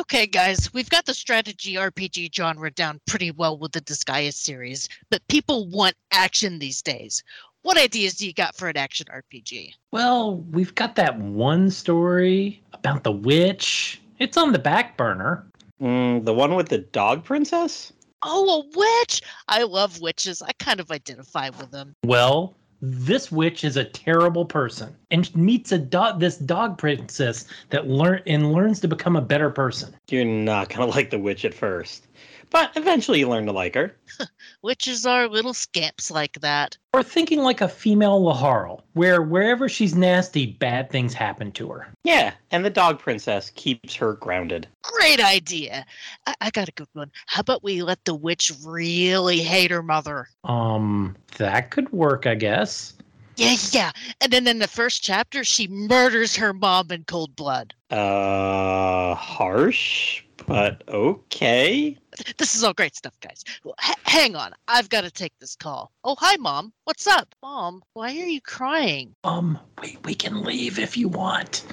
Okay, guys, we've got the strategy RPG genre down pretty well with the Disgaea series, but people want action these days. What ideas do you got for an action RPG? Well, we've got that one story about the witch. It's on the back burner. Mm, the one with the dog princess? Oh, a witch! I love witches. I kind of identify with them. Well, this witch is a terrible person and meets a dog this dog princess that learn and learns to become a better person. You're not gonna like the witch at first, but eventually you learn to like her. Witches are little scamps like that. Or thinking like a female Laharl, where wherever she's nasty, bad things happen to her. Yeah, and the dog princess keeps her grounded. Great idea. I, I got a good one. How about we let the witch really hate her mother? Um, that could work, I guess. Yeah, yeah. And then in the first chapter, she murders her mom in cold blood. Uh, harsh, but okay. This is all great stuff, guys. Well, h- hang on. I've got to take this call. Oh, hi, Mom. What's up? Mom, why are you crying? Um, we we can leave if you want.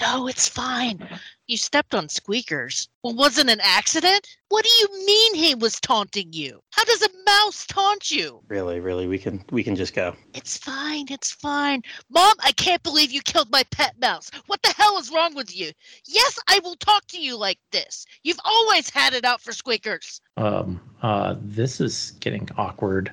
No, it's fine. You stepped on squeakers. Well, wasn't an accident? What do you mean he was taunting you? How does a mouse taunt you? Really, really, we can we can just go. It's fine. It's fine. Mom, I can't believe you killed my pet mouse. What the hell is wrong with you? Yes, I will talk to you like this. You've always had it out for squeakers. Um, uh, this is getting awkward.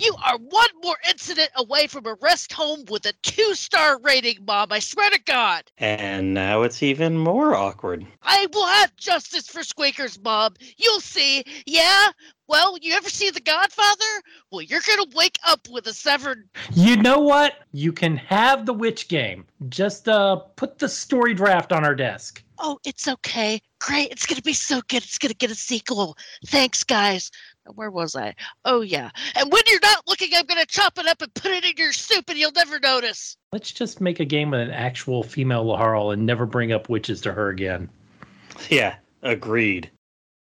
You are one more incident away from a rest home with a two star rating, Mom. I swear to God. And now it's even more awkward. I will have justice for squeakers, Mom. You'll see. Yeah? Well, you ever see The Godfather? Well, you're going to wake up with a severed. You know what? You can have the witch game. Just uh, put the story draft on our desk. Oh, it's okay. Great. It's going to be so good. It's going to get a sequel. Thanks, guys. Where was I? Oh, yeah. And when you're not looking, I'm going to chop it up and put it in your soup and you'll never notice. Let's just make a game with an actual female Laharl and never bring up witches to her again. Yeah, agreed.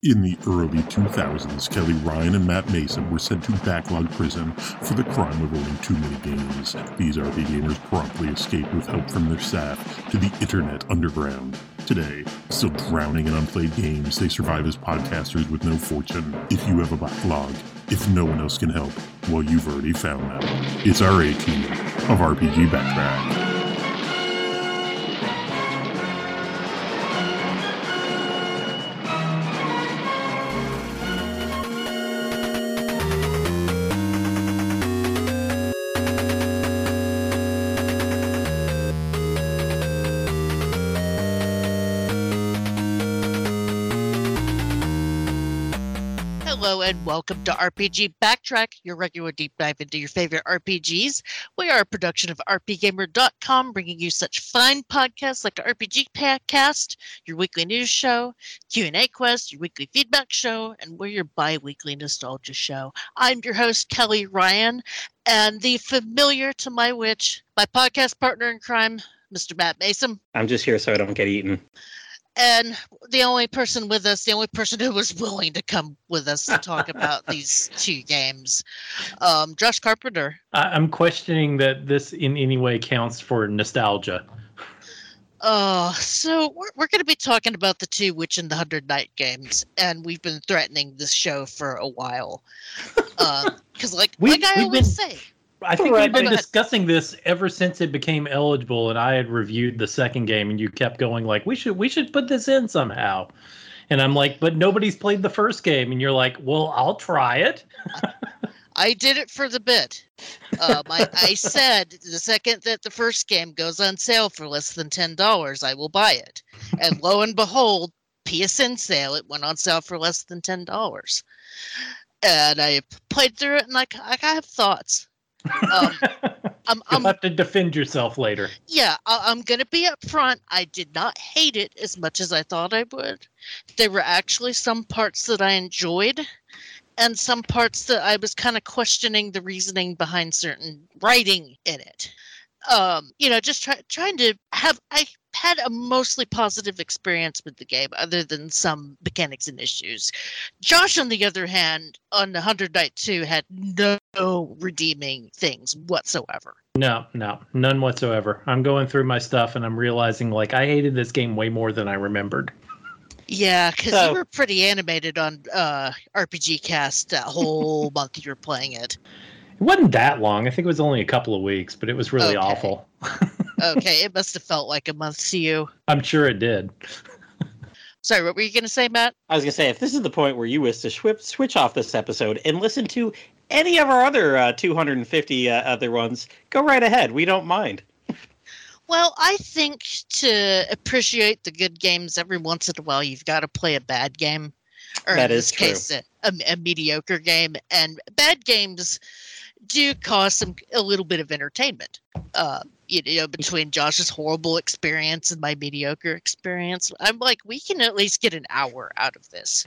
In the early 2000s, Kelly Ryan and Matt Mason were sent to backlog prison for the crime of owning too many games. These RP gamers promptly escaped with help from their staff to the internet underground. Today, still drowning in unplayed games, they survive as podcasters with no fortune. If you have a backlog, if no one else can help, well, you've already found them. It's our A team of RPG Backtrack. Welcome to RPG Backtrack, your regular deep dive into your favorite RPGs. We are a production of RPGamer.com, bringing you such fine podcasts like RPG Podcast, your weekly news show, Q&A Quest, your weekly feedback show, and we're your bi-weekly nostalgia show. I'm your host, Kelly Ryan, and the familiar to my witch, my podcast partner in crime, Mr. Matt Mason. I'm just here so I don't get eaten. And the only person with us, the only person who was willing to come with us to talk about these two games, um, Josh Carpenter. I- I'm questioning that this in any way counts for nostalgia. Uh, so we're, we're going to be talking about the two Witch and the Hundred Knight games, and we've been threatening this show for a while. Because, like, We- like I always been- say, I think Right, we've been discussing this ever since it became eligible, and I had reviewed the second game, and you kept going like, "We should, we should put this in somehow." And I'm like, "But nobody's played the first game," and you're like, "Well, I'll try it." I did it for the bit. Um, I, I said the second that the first game goes on sale for less than ten dollars, I will buy it. And lo and behold, PSN sale, it went on sale for less than ten dollars. And I played through it, and like I have thoughts. Um, I'm, You'll I'm have to defend yourself later. yeah, I, I'm going to be upfront. I did not hate it as much as I thought I would. There were actually some parts that I enjoyed, and some parts that I was kind of questioning the reasoning behind certain writing in it. Um, you know, just try, trying to have. I had a mostly positive experience with the game, other than some mechanics and issues. Josh, on the other hand, on the Hundred Knight Two, had no redeeming things whatsoever. No, no, none whatsoever. I'm going through my stuff, and I'm realizing like I hated this game way more than I remembered. Yeah, because So- you were pretty animated on uh, RPG Cast that whole month you were playing it. It wasn't that long. I think it was only a couple of weeks, but it was really Okay. awful. Okay, it must have felt like a month to you. I'm sure it did. Sorry, what were you going to say, Matt? I was gonna say, if this is the point where you wish to swip, switch off this episode and listen to any of our other uh, 250 uh, other ones, go right ahead. We don't mind. Well, I think to appreciate the good games every once in a while, you've got to play a bad game, or That in is this case, a, a, a mediocre game. And bad games do cause some a little bit of entertainment. Uh, you know, between Josh's horrible experience and my mediocre experience, I'm like, we can at least get an hour out of this.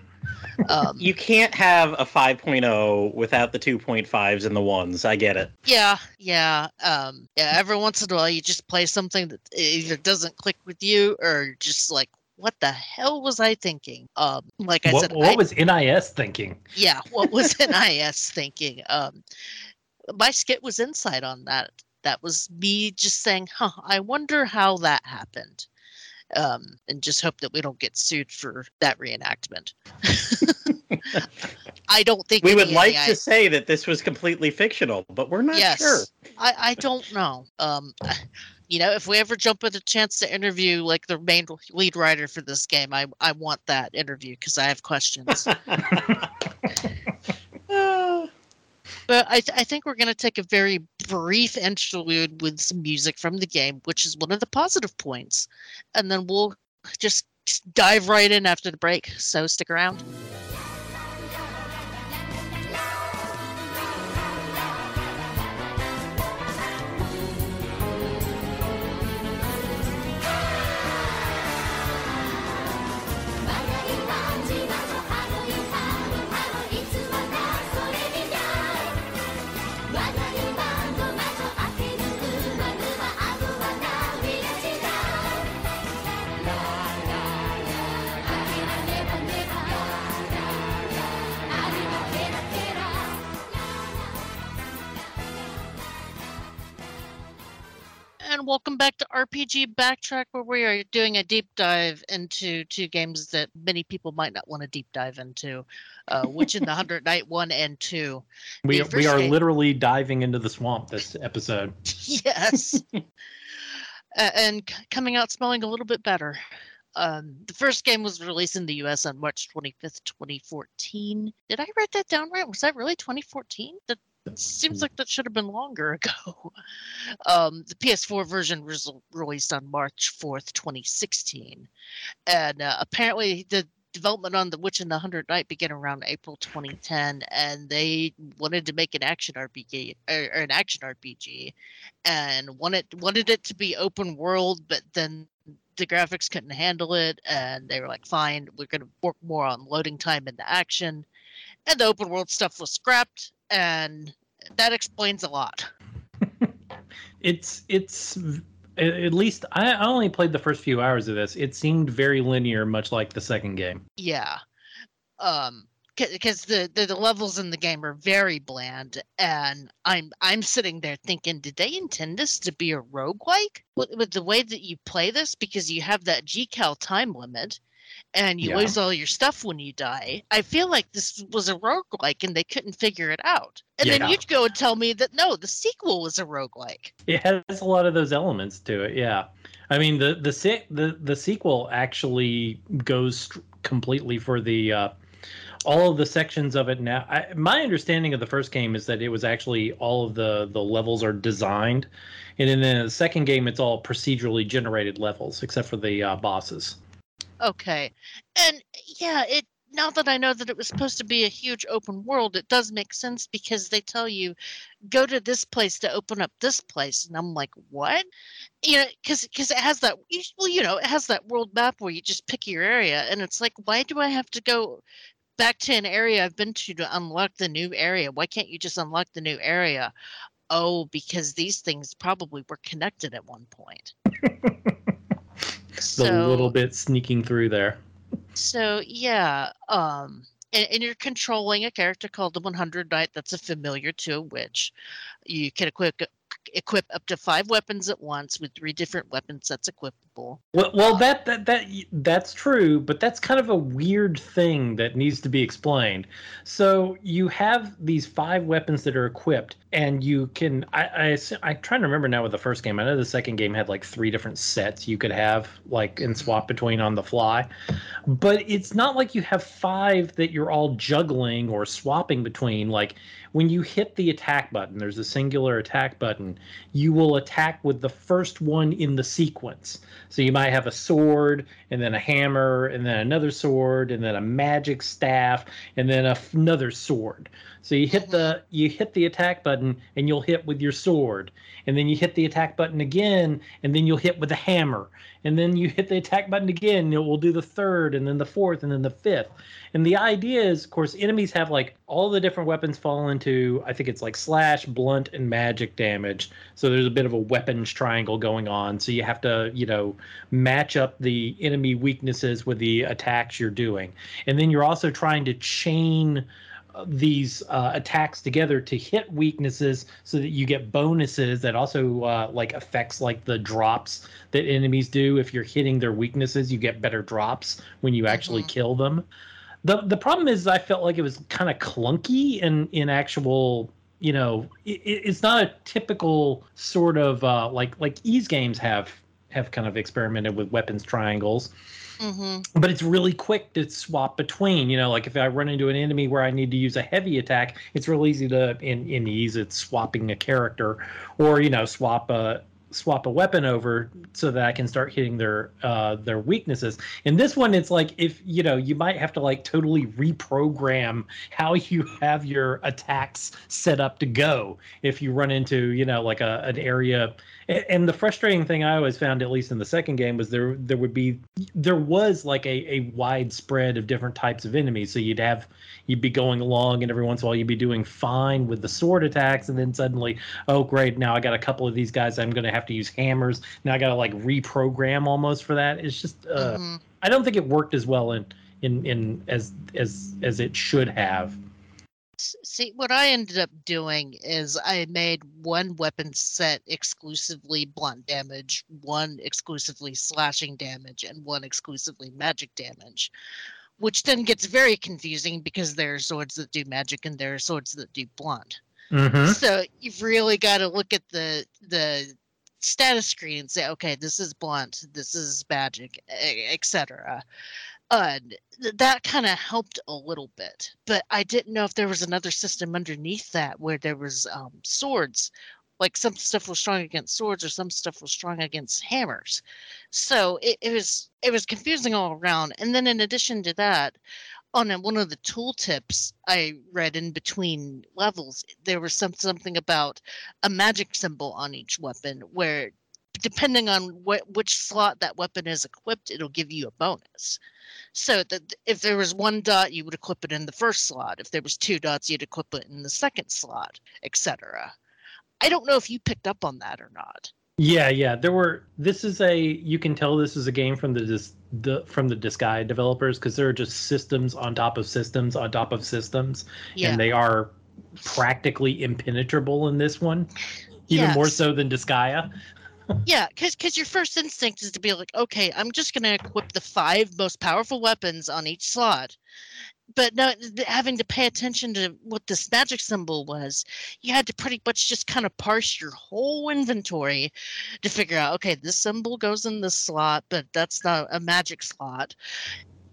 Um, You can't have a 5.0 without the 2.5s and the ones. I get it. Yeah, yeah, um, yeah. Every once in a while, you just play something that either doesn't click with you, or just like, "What the hell was I thinking?" Um, like I What, said, what I- was NIS thinking? yeah, what was NIS thinking? Um, my skit was insight on that. That was me just saying, "Huh, I wonder how that happened," um, and just hope that we don't get sued for that reenactment. I don't think We would like AI to say that this was completely fictional, but we're not yes. sure. I, I don't know. Um, you know, if we ever jump at a chance to interview like the main lead writer for this game, I I want that interview because I have questions. But I th- I think we're gonna take a very brief interlude with some music from the game, which is one of the positive points, and then we'll just dive right in after the break. So stick around. And welcome back to RPG Backtrack, where we are doing a deep dive into two games that many people might not want to deep dive into, uh, Witch in the Hundred Knight One and Two. We, we are game- literally diving into the swamp this episode. yes, uh, and c- coming out smelling a little bit better. Um, the first game was released in the U.S. on March 25th, 2014. Did I write that down right? Was that really 2014? That seems like that should have been longer ago. Um, the PS4 version was released on March 4th, 2016, and uh, apparently the development on The Witch and the Hundred Knight began around April 2010, and they wanted to make an action RPG or, or an action RPG, and wanted wanted it to be open world, but then the graphics couldn't handle it, and they were like, "Fine, we're going to work more on loading time into action," and the open world stuff was scrapped, and that explains a lot. It's it's at least I I only played the first few hours of this. It seemed very linear, much like the second game. Yeah. Um because the, the the levels in the game are very bland and I'm I'm sitting there thinking did they intend this to be a roguelike with, with the way that you play this because you have that GCal time limit and you Yeah. lose all your stuff when you die. I feel like this was a roguelike and they couldn't figure it out. And then you'd go and tell me that no, the sequel was a roguelike. It has a lot of those elements to it. Yeah, I mean the the se- the the sequel actually goes completely for the uh, all of the sections of it. Now, I, my understanding of the first game is that it was actually all of the the levels are designed, and in the second game it's all procedurally generated levels except for the uh, bosses. Okay. And yeah, it now that I know that it was supposed to be a huge open world, it does make sense because they tell you go to this place to open up this place and I'm like, "What?" You know, cuz cuz it has that well, you know, it has that world map where you just pick your area and it's like, "Why do I have to go back to an area I've been to to unlock the new area? Why can't you just unlock the new area?" Oh, because these things probably were connected at one point. The little bit sneaking through there. So yeah, um, and, and you're controlling a character called the 100 Knight that's a familiar to a witch. You can equip equip up to five weapons at once with three different weapon sets equipable. Well, well, that that that that's true, but that's kind of a weird thing that needs to be explained. So you have these five weapons that are equipped, and you can. I I I'm trying to remember now with the first game. I know the second game had like three different sets you could have like and mm-hmm. swap between on the fly, but it's not like you have five that you're all juggling or swapping between. Like when you hit the attack button, there's a singular attack button, you will attack with the first one in the sequence. So you might have a sword, and then a hammer, and then another sword, and then a magic staff, and then another sword. So you hit the you hit the attack button, and you'll hit with your sword, and then you hit the attack button again, and then you'll hit with a hammer, and then you hit the attack button again. And it will do the third, and then the fourth, and then the fifth. And the idea is, of course, enemies have like all the different weapons fall into, I think it's like slash, blunt, and magic damage. So there's a bit of a weapons triangle going on. So you have to, you know, match up the enemy weaknesses with the attacks you're doing. And then you're also trying to chain these uh, attacks together to hit weaknesses so that you get bonuses that also uh, like affects like the drops that enemies do. If you're hitting their weaknesses you get better drops when you actually Mhm. kill them. The the problem is I felt like it was kind of clunky in in actual you know it, it's not a typical sort of uh, like like Ys games have have kind of experimented with weapons triangles hmm but it's really quick to swap between you know like if i run into an enemy where i need to use a heavy attack it's real easy to in in Ys it's swapping a character or you know swap a swap a weapon over so that i can start hitting their uh their weaknesses in this one it's like if you know you might have to like totally reprogram how you have your attacks set up to go if you run into you know like a an area and the frustrating thing I always found, at least in the second game, was there there would be there was like a, a wide spread of different types of enemies. So you'd have you'd be going along, and every once in a while you'd be doing fine with the sword attacks, and then suddenly, oh great, now I got a couple of these guys. I'm going to have to use hammers. Now I got to like reprogram almost for that. It's just uh, hmm I don't think it worked as well in in in as as as it should have. See, what I ended up doing is I made one weapon set exclusively blunt damage, one exclusively slashing damage, and one exclusively magic damage. Which then gets very confusing because there are swords that do magic and there are swords that do blunt. Mm-hmm. So you've really got to look at the the status screen and say, okay, this is blunt, this is magic, etc. Uh, that kind of helped a little bit, but I didn't know if there was another system underneath that where there was um, swords, like some stuff was strong against swords or some stuff was strong against hammers. So it, it was it was confusing all around. And then in addition to that, Oh, on a- one of the tooltips I read in between levels, there was some something about a magic symbol on each weapon where depending on which slot that weapon is equipped, it'll give you a bonus. So that if there was one dot, you would equip it in the first slot. If there was two dots, you'd equip it in the second slot, etc. I don't know if you picked up on that or not. Yeah, yeah. There were. This is a. You can tell this is a game from the the from the Disgaea developers because there are just systems on top of systems on top of systems, Yeah. and they are practically impenetrable in this one, even more so than Disgaea. Yeah, because because your first instinct is to be like, okay, I'm just going to equip the five most powerful weapons on each slot. But no, having to pay attention to what this magic symbol was, you had to pretty much just kind of parse your whole inventory to figure out, okay, this symbol goes in this slot, but that's not a magic slot.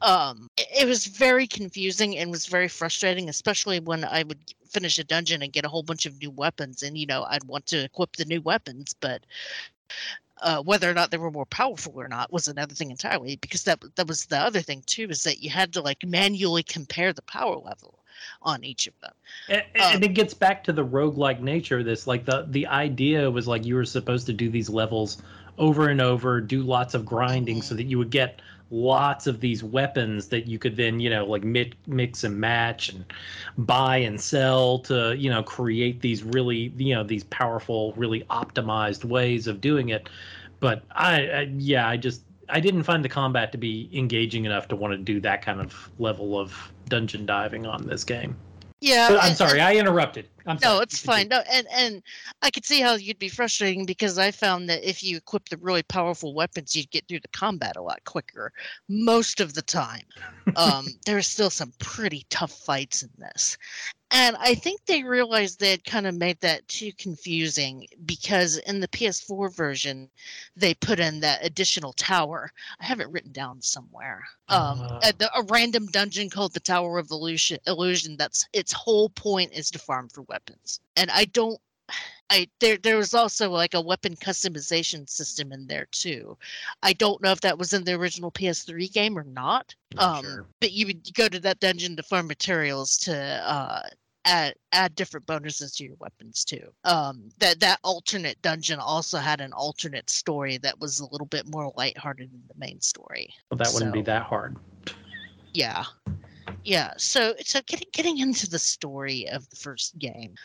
Um, it was very confusing and was very frustrating, especially when I would finish a dungeon and get a whole bunch of new weapons, and you know, I'd want to equip the new weapons, but uh, whether or not they were more powerful or not was another thing entirely because that that was the other thing too is that you had to like manually compare the power level on each of them And, Um, and it gets back to the roguelike nature of this. Like the the idea was like you were supposed to do these levels over and over, do lots of grinding so that you would get lots of these weapons that you could then, you know, like mix, mix and match and buy and sell to, you know, create these really, you know, these powerful, really optimized ways of doing it. But I, I yeah, I just I didn't find the combat to be engaging enough to want to do that kind of level of dungeon diving on this game. Yeah But I'm and- sorry, I interrupted. I'm no, sorry. it's fine. No, and and I could see how you'd be frustrating because I found that if you equip the really powerful weapons, you'd get through the combat a lot quicker most of the time. Um, there are still some pretty tough fights in this, and I think they realized they had kind of made that too confusing because in the PS4 version, they put in that additional tower. I have it written down somewhere. Um, Uh. a, the- a random dungeon called the Tower of Illusion. Illusion. That's its whole point is to farm for weapons, and I don't. I there there was also like a weapon customization system in there too. I don't know if that was in the original PS3 game or not. Um, sure. but you would go to that dungeon to farm materials to uh, add add different bonuses to your weapons too. Um, that that alternate dungeon also had an alternate story that was a little bit more lighthearted than the main story. Well, that wouldn't be that hard. Yeah. Yeah. So so getting getting into the story of the first game.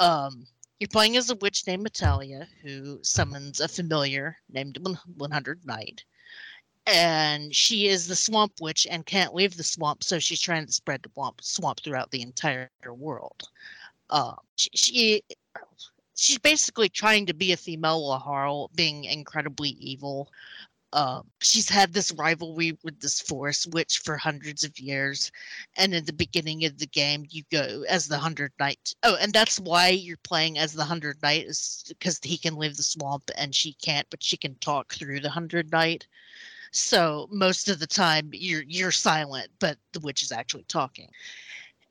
Um you're playing as a witch named Metallia who summons a familiar named 100 Knight. And she is the swamp witch and can't leave the swamp, so she's trying to spread the swamp, swamp throughout the entire world. Uh, she, she she's basically trying to be a female Laharl, being incredibly evil. Um, she's had this rivalry with this forest witch for hundreds of years, and in the beginning of the game, you go as the Hundred Knight. Oh, and that's why you're playing as the Hundred Knight is because he can leave the swamp and she can't, but she can talk through the Hundred Knight. So most of the time, you're you're silent, but the witch is actually talking.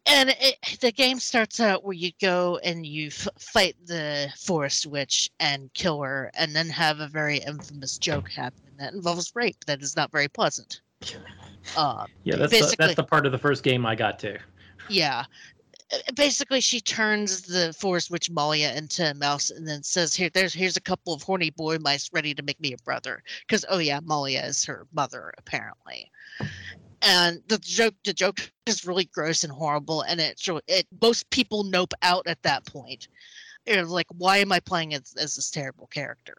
And it, the game starts out where you go and you f- fight the forest witch and kill her, and then have a very infamous joke happen that involves rape. That is not very pleasant. Uh, Yeah, that's the, that's the part of the first game I got to. yeah. Basically, she turns the forest witch Malia into a mouse, and then says, "Here, there's here's a couple of horny boy mice ready to make me a brother." Because oh yeah, Malia is her mother apparently. And the joke, the joke is really gross and horrible, and it so it most people nope out at that point. Like, "Why am I playing as, as this terrible character?"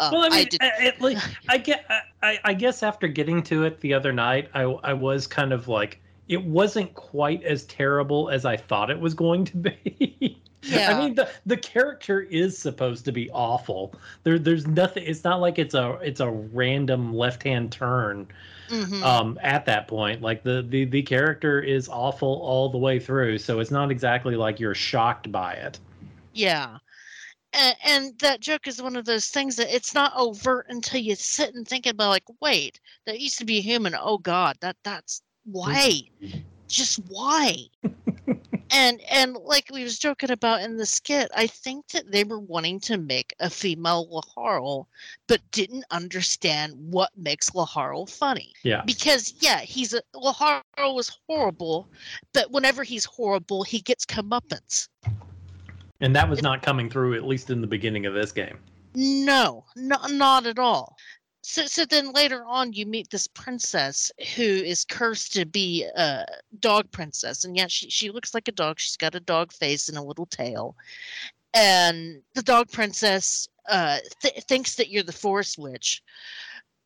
Um, well, I mean, did, I, like, I get, I, I guess after getting to it the other night, I, I was kind of like, it wasn't quite as terrible as I thought it was going to be. Yeah. I mean, the the character is supposed to be awful. There, there's nothing. It's not like it's a, it's a random left hand turn. Mhm. Um, at that point, like the, the the character is awful all the way through, so it's not exactly like you're shocked by it. Yeah. And, and that joke is one of those things that it's not overt until you sit and think about like, wait, that used to be human. Oh God, that that's why. Mm-hmm. Just why? and and like we was joking about in the skit, I think that they were wanting to make a female Laharl, but didn't understand what makes Laharl funny. Yeah. Because yeah, he's a Laharl was horrible, but whenever he's horrible, he gets comeuppance. And that was not coming through, at least in the beginning of this game. No, no, not at all. So, so then later on, you meet this princess who is cursed to be a dog princess, and yet she she looks like a dog. She's got a dog face and a little tail, and the dog princess uh, th- thinks that you're the forest witch,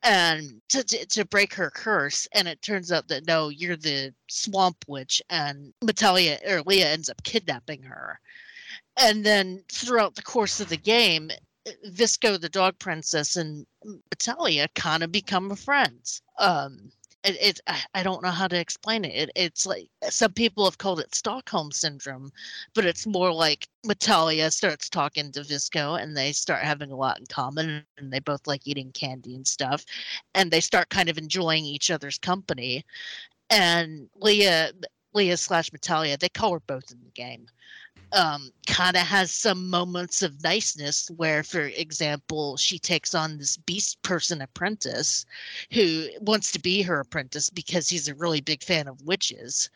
and to, to to break her curse, and it turns out that no, you're the swamp witch, and Metallia or Leah ends up kidnapping her, and then throughout the course of the game, Visco, the dog princess, and Metallia kind of become friends. Um, it, it I, don't know how to explain it. it. It's like some people have called it Stockholm syndrome, but it's more like Metallia starts talking to Visco, and they start having a lot in common, and they both like eating candy and stuff, and they start kind of enjoying each other's company. And Leah, Leah slash Metallia, they call her both in the game um, kind of has some moments of niceness where, for example, she takes on this beast person apprentice who wants to be her apprentice because he's a really big fan of witches.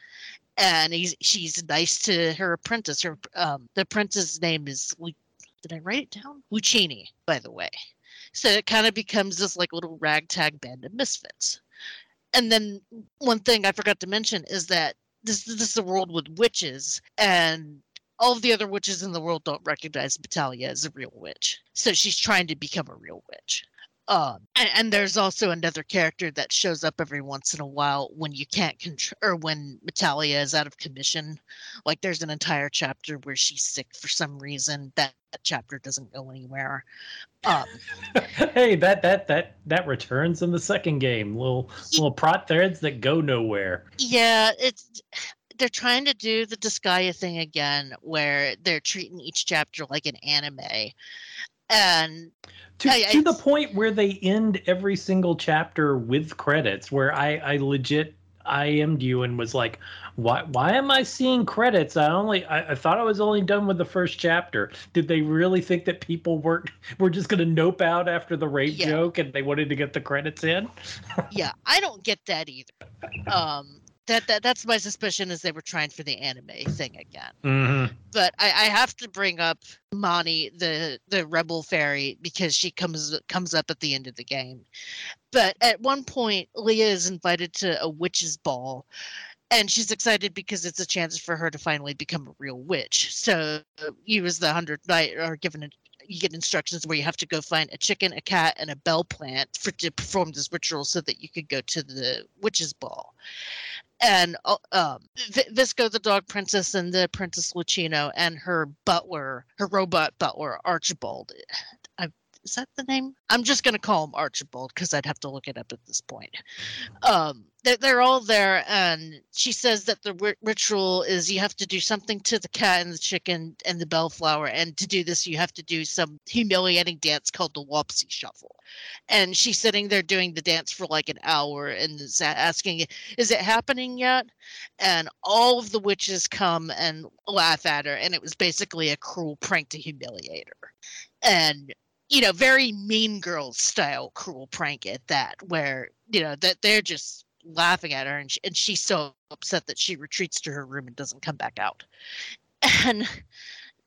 And he's she's nice to her apprentice. Her um, the apprentice's name is did I write it down? Lucchini, by the way. So it kind of becomes this like little ragtag band of misfits. And then one thing I forgot to mention is that this this is a world with witches and all of the other witches in the world don't recognize Metallia as a real witch. So she's trying to become a real witch. Um, and, and there's also another character that shows up every once in a while when you can't control, or when Metallia is out of commission. Like there's an entire chapter where she's sick for some reason. That, that chapter doesn't go anywhere. Um, hey, that that that that returns in the second game. Little little plot threads that go nowhere. yeah, it's they're trying to do the Disgaea thing again, where they're treating each chapter like an anime, and To, I- to the point where they end every single chapter with credits, where I I legit IM'd you and was like, why why am I seeing credits? I only I, I thought I was only done with the first chapter. Did they really think that people were were just gonna nope out after the rape Yeah. joke and they wanted to get the credits in? yeah, I don't get that either. Um, that, that that's my suspicion is they were trying for the anime thing again. Mm-hmm. But I, I have to bring up Mani, the the rebel fairy, because she comes comes up at the end of the game. But at one point, Leah is invited to a witch's ball, and she's excited because it's a chance for her to finally become a real witch. So you, as the hundred knight, are given a you get instructions where you have to go find a chicken, a cat, and a bell plant for to perform this ritual so that you could go to the witch's ball. And uh, um, Visco, the dog princess, and the Princess Lucino, and her butler, her robot butler, Archibald. Is that the name? I'm just going to call him Archibald because I'd have to look it up at this point. Um, they're, they're all there, and she says that the ri- ritual is you have to do something to the cat and the chicken and the bellflower, and to do this, you have to do some humiliating dance called the Wopsy Shuffle. And she's sitting there doing the dance for like an hour and is asking, Is it happening yet? And all of the witches come and laugh at her, and it was basically a cruel prank to humiliate her. And you know, very mean girls style cruel prank at that, where you know that they're just laughing at her, and she, and she's so upset that she retreats to her room and doesn't come back out. And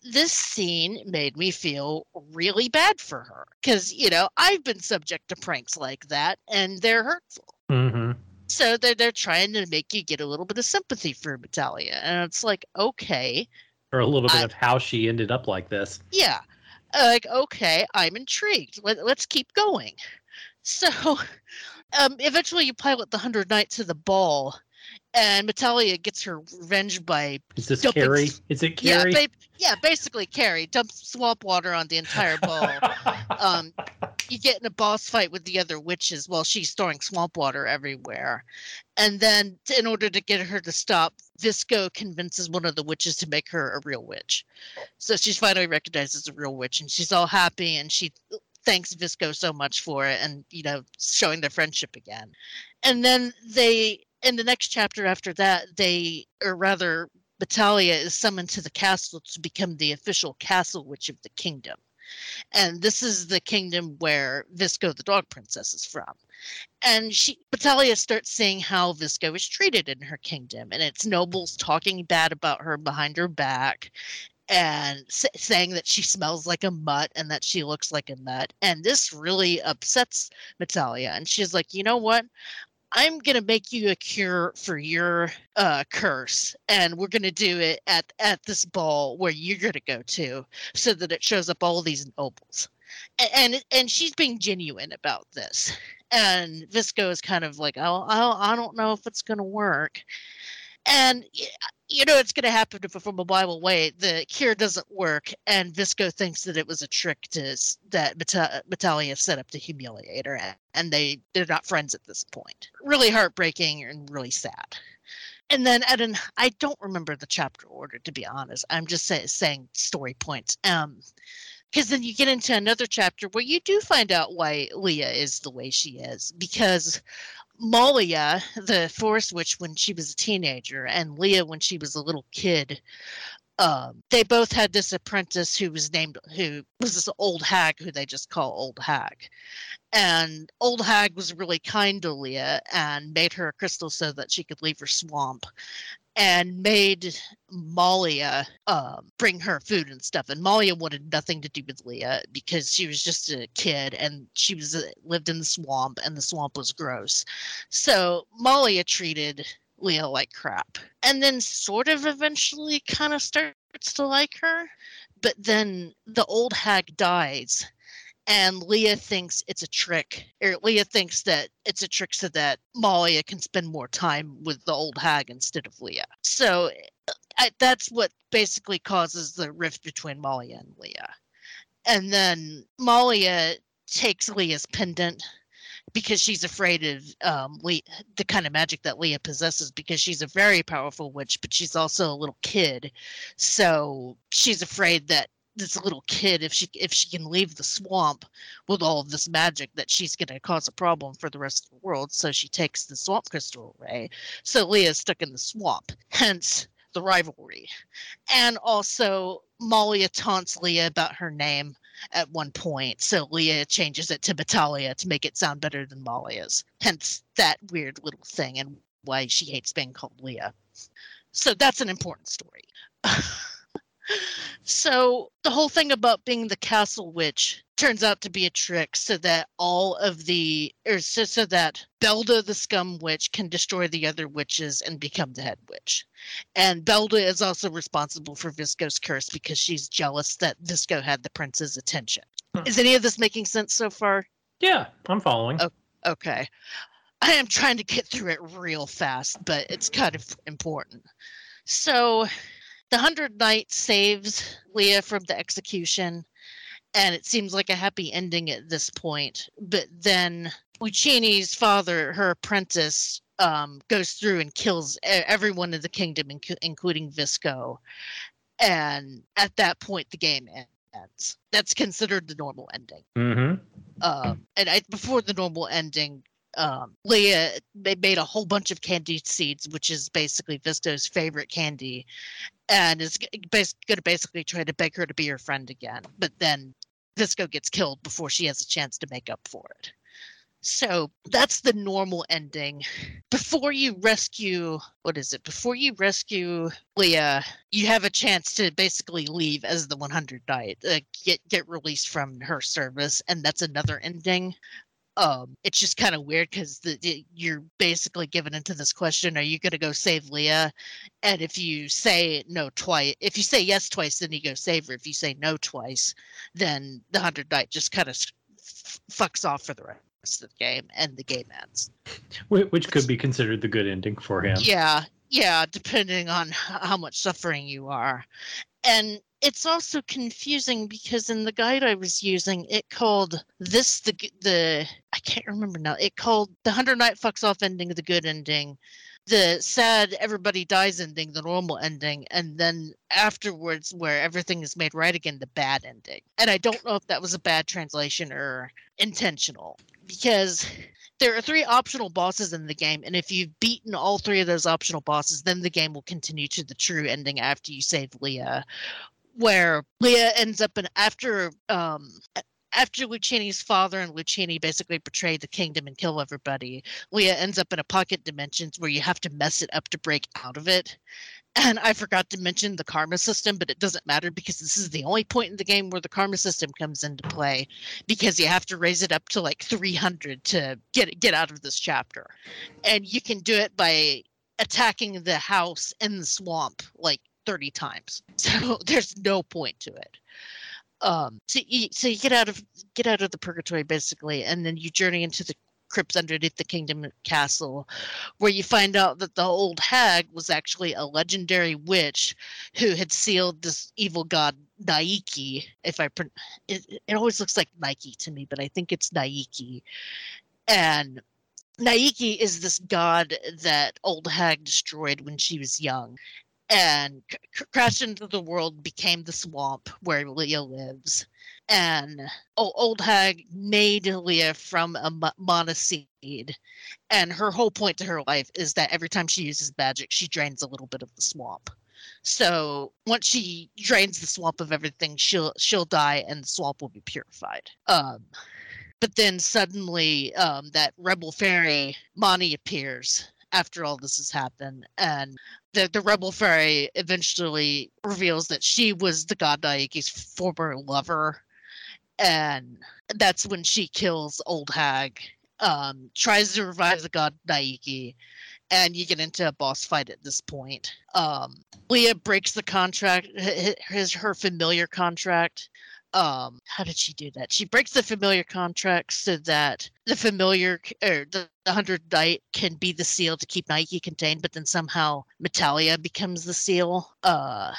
this scene made me feel really bad for her because you know I've been subject to pranks like that, and they're hurtful. Mm-hmm. So they're they're trying to make you get a little bit of sympathy for Metallia, and it's like, okay, Or a little bit I- of how she ended up like this. yeah, like okay, I'm intrigued. Let, let's keep going. So, um, eventually you pilot the Hundred Knights to the ball, and Metallia gets her revenge by Is this Dumping Carrie? Is it yeah, Carrie? ba- yeah, basically Carrie dumps swamp water on the entire ball. um, you get in a boss fight with the other witches while she's throwing swamp water everywhere. And then, in order to get her to stop, Visco convinces one of the witches to make her a real witch. So she's finally recognized as a real witch, and she's all happy, and she thanks Visco so much for it, and you know, showing their friendship again. And then they, in the next chapter after that, they, or rather, Battalia is summoned to the castle to become the official castle witch of the kingdom. And this is the kingdom where Visco the dog princess is from. And she Battalia starts seeing how Visco is treated in her kingdom and its nobles talking bad about her behind her back and saying that she smells like a mutt and that she looks like a nut. And this really upsets Metallia. And she's like, you know what? I'm gonna make you a cure for your uh, curse, and we're gonna do it at at this ball where you're gonna go to, so that it shows up all these nobles, A- and and she's being genuine about this, and Visco is kind of like, oh, I don't, I don't know if it's gonna work, and you know it's gonna happen if from a Bible way. The cure doesn't work, and Visco thinks that it was a trick to that Meta- Metallia set up to humiliate her, and they they're not friends at this point. Really heartbreaking and really sad. And then at an I don't remember the chapter order to be honest. I'm just say, saying story points. Um, because then you get into another chapter where you do find out why Leah is the way she is because Malia, the forest witch when she was a teenager, and Leah when she was a little kid, um, they both had this apprentice who was named who was this old hag who they just call old hag. And old hag was really kind to Leah and made her a crystal so that she could leave her swamp and made Malia um, bring her food and stuff. And Malia wanted nothing to do with Leah because she was just a kid and she was uh, lived in the swamp and the swamp was gross. So Malia treated Leah like crap, and then sort of eventually kind of starts to like her. But then the old hag dies, and Leah thinks it's a trick. Or Leah thinks that it's a trick so that Malia can spend more time with the old hag instead of Leah. So I, that's what basically causes the rift between Malia and Leah. And then Malia takes Leah's pendant because she's afraid of um, Le- the kind of magic that Leah possesses because she's a very powerful witch, but she's also a little kid. So she's afraid that this little kid, if she if she can leave the swamp with all of this magic, that she's going to cause a problem for the rest of the world. So she takes the swamp crystal away. So Leah's stuck in the swamp. Hence the rivalry. And also, Malia taunts Leah about her name at one point. So Leah changes it to Batalia to make it sound better than Malia's. Hence that weird little thing and why she hates being called Leah. So that's an important story. so the whole thing about being the castle witch turns out to be a trick so that all of the or so, so that Belda the scum witch can destroy the other witches and become the head witch. And Belda is also responsible for Visco's curse because she's jealous that Visco had the prince's attention. Hmm. Is any of this making sense so far? Yeah, I'm following. Oh. Okay. I am trying to get through it real fast, but it's kind of important. So the Hundred Knight saves Leah from the execution, and it seems like a happy ending at this point. But then Lucchini's father, her apprentice, um, goes through and kills everyone in the kingdom, including Visco. And at that point, the game ends. That's considered the normal ending. Mm-hmm. Um, and I, before the normal ending, um, Leah they made a whole bunch of candy seeds, which is basically Visco's favorite candy, and is going to basically try to beg her to be her friend again. But then Visco gets killed before she has a chance to make up for it. So that's the normal ending. Before you rescue, what is it? Before you rescue Leah, you have a chance to basically leave as the 100 Knight, uh, get get released from her service, and that's another ending um it's just kind of weird because you're basically given into this question are you going to go save leah? And if you say no twice if you say yes twice then you go save her. If you say no twice then the hundred knight just kind of f- fucks off for the rest of the game and the game ends. Wh- Which could be considered the good ending for him. yeah yeah depending on how much suffering you are. And it's also confusing because in the guide I was using, it called this the the I can't remember now. It called the hundred knight fucks off ending the good ending, the sad everybody dies ending the normal ending, and then afterwards where everything is made right again the bad ending. And I don't know if that was a bad translation or intentional because there are three optional bosses in the game, and if you've beaten all three of those optional bosses, then the game will continue to the true ending after you save Leah, where Leah ends up in after um after Lucchini's father and Lucchini basically betray the kingdom and kill everybody, Leah ends up in a pocket dimensions where you have to mess it up to break out of it. And I forgot to mention the karma system, but it doesn't matter because this is the only point in the game where the karma system comes into play because you have to raise it up to like 300 to get get out of this chapter. And you can do it by attacking the house in the swamp like 30 times. So there's no point to it. Um, so you, so you get out of get out of the purgatory basically, and then you journey into the crypts underneath the kingdom castle, where you find out that the old hag was actually a legendary witch who had sealed this evil god Naiki. If I pron- it, it always looks like Nike to me, but I think it's Naiki, and Naiki is this god that old hag destroyed when she was young and c- crashed into the world became the swamp where Leah lives. And old hag made Leah from a mo- monoseed. And her whole point to her life is that every time she uses magic, she drains a little bit of the swamp. So once she drains the swamp of everything, she'll she'll die and the swamp will be purified. Um, but then suddenly um, that rebel fairy Mani appears after all this has happened and the, the rebel fairy eventually reveals that she was the god Naiki's former lover. And that's when she kills old hag um tries to revive the god Naiki and you get into a boss fight at this point. Um leah breaks the contract his her familiar contract um how did she do that? She breaks the familiar contract so that the familiar or the, the hundred knight can be the seal to keep nike contained but then somehow metallia becomes the seal uh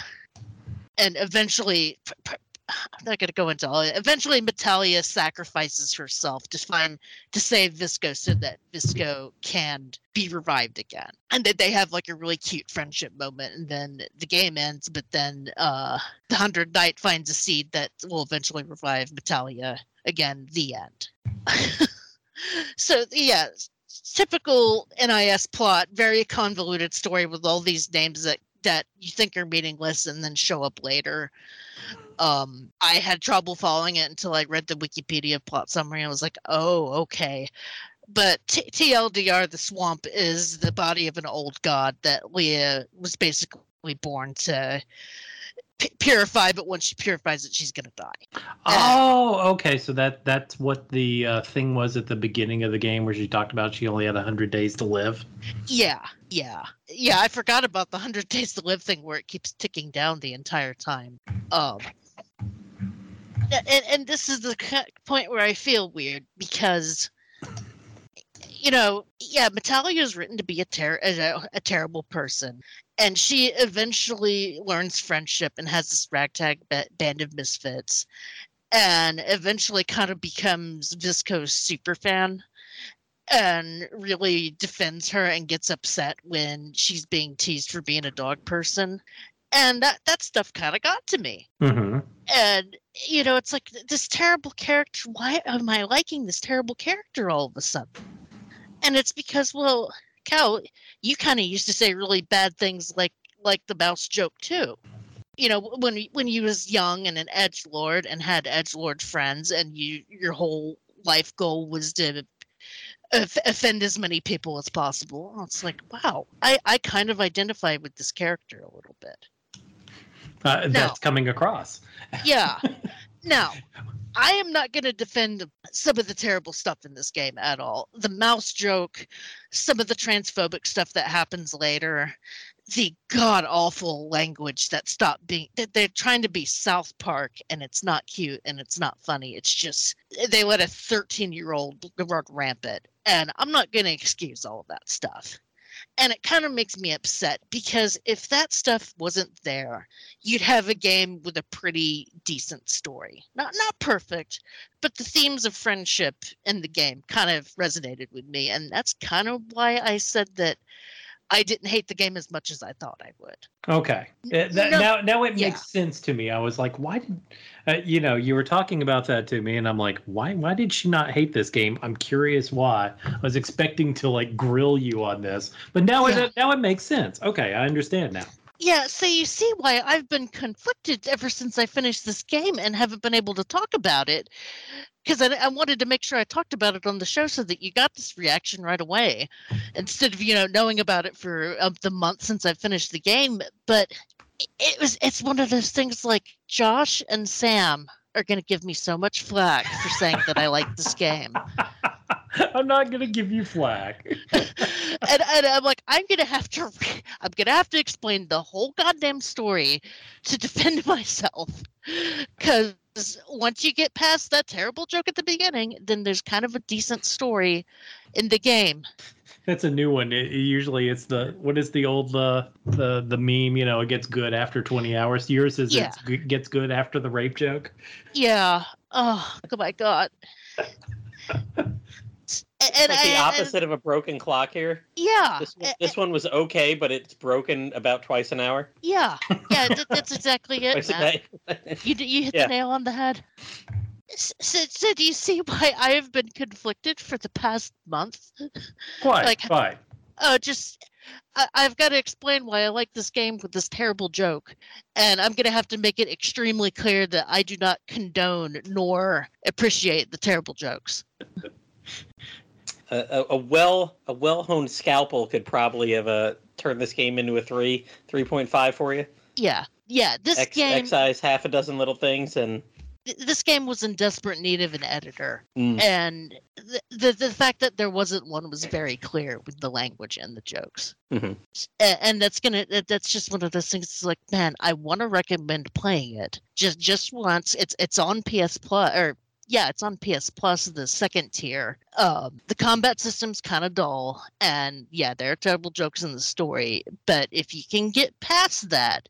and eventually p- p- i'm not going to go into all it eventually metallia sacrifices herself to find to save visco so that visco can be revived again and then they have like a really cute friendship moment and then the game ends but then uh the hundred knight finds a seed that will eventually revive Metallia again. The end. so yeah, typical NIS plot, very convoluted story with all these names that that you think are meaningless and then show up later. Um, I had trouble following it until I read the Wikipedia plot summary. I was like, oh, okay. But T- TLDR, the swamp is the body of an old god that Leah was basically born to pu- purify, but once she purifies it, she's gonna die. Oh, okay. So that that's what the uh, thing was at the beginning of the game, where she talked about she only had hundred days to live. Yeah, yeah, yeah. I forgot about the hundred days to live thing, where it keeps ticking down the entire time. Um, and and this is the point where I feel weird because, you know, yeah, Metallia is written to be a ter- a, a terrible person, and she eventually learns friendship and has this ragtag ba- band of misfits, and eventually kind of becomes Visco's super fan and really defends her and gets upset when she's being teased for being a dog person. And that, that stuff kind of got to me. Mm-hmm. And, you know, it's like this terrible character. Why am I liking this terrible character all of a sudden? And it's because, well, Cal, you kind of used to say really bad things like like the mouse joke too. You know, when when you was young and an edge lord and had edge lord friends, and you your whole life goal was to offend as many people as possible. It's like, wow, I I kind of identify with this character a little bit. Uh, that's coming across. Yeah. now, I am not going to defend some of the terrible stuff in this game at all. The mouse joke, some of the transphobic stuff that happens later, the god awful language that stopped being that they're trying to be South Park and it's not cute and it's not funny. It's just they let a 13 year old run rampant. And I'm not going to excuse all of that stuff. And it kind of makes me upset because if that stuff wasn't there, you'd have a game with a pretty decent story. Not not perfect, but the themes of friendship in the game kind of resonated with me, and that's kind of why I said that I didn't hate the game as much as I thought I would. Okay. That, No, now, now it yeah. makes sense to me. I was like, why did, uh, you know, you were talking about that to me, and I'm like, why, why did she not hate this game? I'm curious why. I was expecting to like grill you on this, but now Yeah. it, now it makes sense. Okay, I understand now. Yeah, so you see why I've been conflicted ever since I finished this game and haven't been able to talk about it. Because I, I wanted to make sure I talked about it on the show so that you got this reaction right away, instead of you know knowing about it for uh, the month since I finished the game. But it- was it's one of those things like Josh and Sam are going to give me so much flack for saying that I like this game. I'm not gonna give you flack. and, and I'm like, I'm gonna have to, re- I'm gonna have to explain the whole goddamn story to defend myself, because once you get past that terrible joke at the beginning, then there's kind of a decent story in the game. That's a new one. It, usually, it's the what is the old uh, the the meme? You know, it gets good after 20 hours. Yours is Yeah. it's g- gets good after the rape joke. Yeah. Oh, oh my god. And, and like the I- opposite of a broken clock here. yeah. This one, a- this one was okay, but it's broken about twice an hour. yeah. Yeah. that- that's exactly it. Twice a day. You you hit Yeah. the nail on the head. So, so do you see why I have been conflicted for the past month? Why? Like- Why? Oh, just I, I've got to explain why I like this game with this terrible joke, and I'm gonna have to make it extremely clear that I do not condone nor appreciate the terrible jokes. a, a, well a well honed scalpel could probably have uh, turned this game into a three three point five for you. Yeah, yeah. This Ex- game, excise half a dozen little things and this game was in desperate need of an editor, Mm. and the, the the fact that there wasn't one was very clear with the language and the jokes. Mhm. A- and that's gonna that's just one of those things. It's like, man, I want to recommend playing it just just once. It's it's on PS Plus or yeah, it's on PS Plus, the second tier. Um, the combat system's kind of dull, and yeah, there are terrible jokes in the story. But if you can get past that,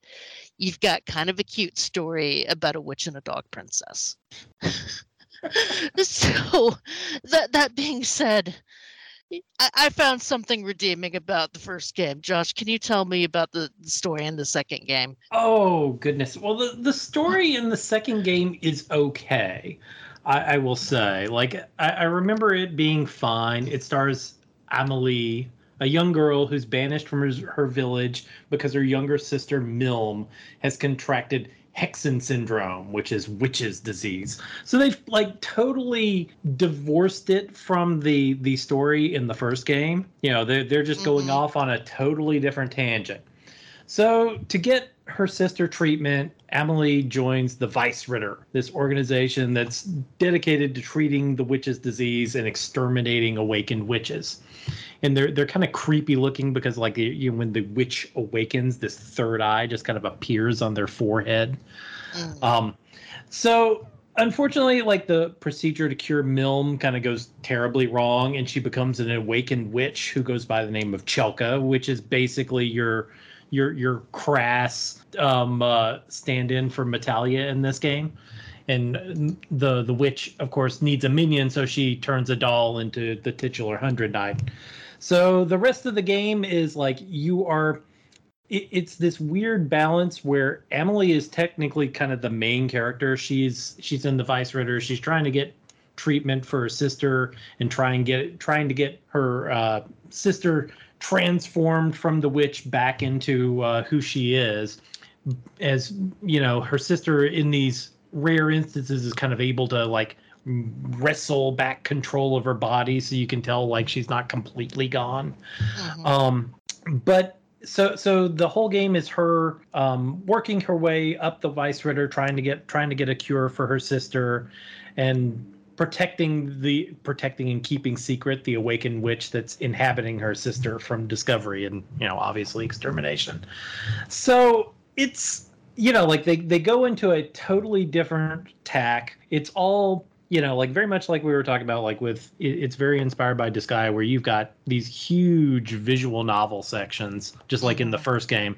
you've got kind of a cute story about a witch and a dog princess. so, that that being said, I, I found something redeeming about the first game. Josh, can you tell me about the, the story in the second game? Oh goodness. Well, the the story in the second game is okay. I, I will say. Like I, I remember it being fine. It stars Amelie, a young girl who's banished from her, her village because her younger sister Milm has contracted Hexen syndrome, which is witch's disease. So they've like totally divorced it from the the story in the first game. You know, they're they're just going Mhm. off on a totally different tangent. So to get her sister treatment, Emily joins the Weisse Ritter, this organization that's dedicated to treating the witch's disease and exterminating awakened witches. And they're they're kind of creepy looking because like you when the witch awakens, this third eye just kind of appears on their forehead. Mm. Um, so unfortunately, like the procedure to cure Milm kind of goes terribly wrong, and she becomes an awakened witch who goes by the name of Chelka, which is basically your your your crass um, uh, stand-in for Metallia in this game. And the the witch, of course, needs a minion, so she turns a doll into the titular hundred knight. So the rest of the game is like you are it, it's this weird balance where Emily is technically kind of the main character. She's she's in the Weisse Ritter. She's trying to get treatment for her sister and try and get trying to get her uh, sister transformed from the witch back into uh, who she is. As you know, her sister in these rare instances is kind of able to like wrestle back control of her body so you can tell like she's not completely gone Mhm. um but so so the whole game is her um working her way up the Weisse Ritter trying to get trying to get a cure for her sister and protecting the protecting and keeping secret the awakened witch that's inhabiting her sister from discovery and you know obviously extermination. So it's you know like they they go into a totally different tack. It's all you know like very much like we were talking about like with it, it's very inspired by disgaea where you've got these huge visual novel sections just like in the first game.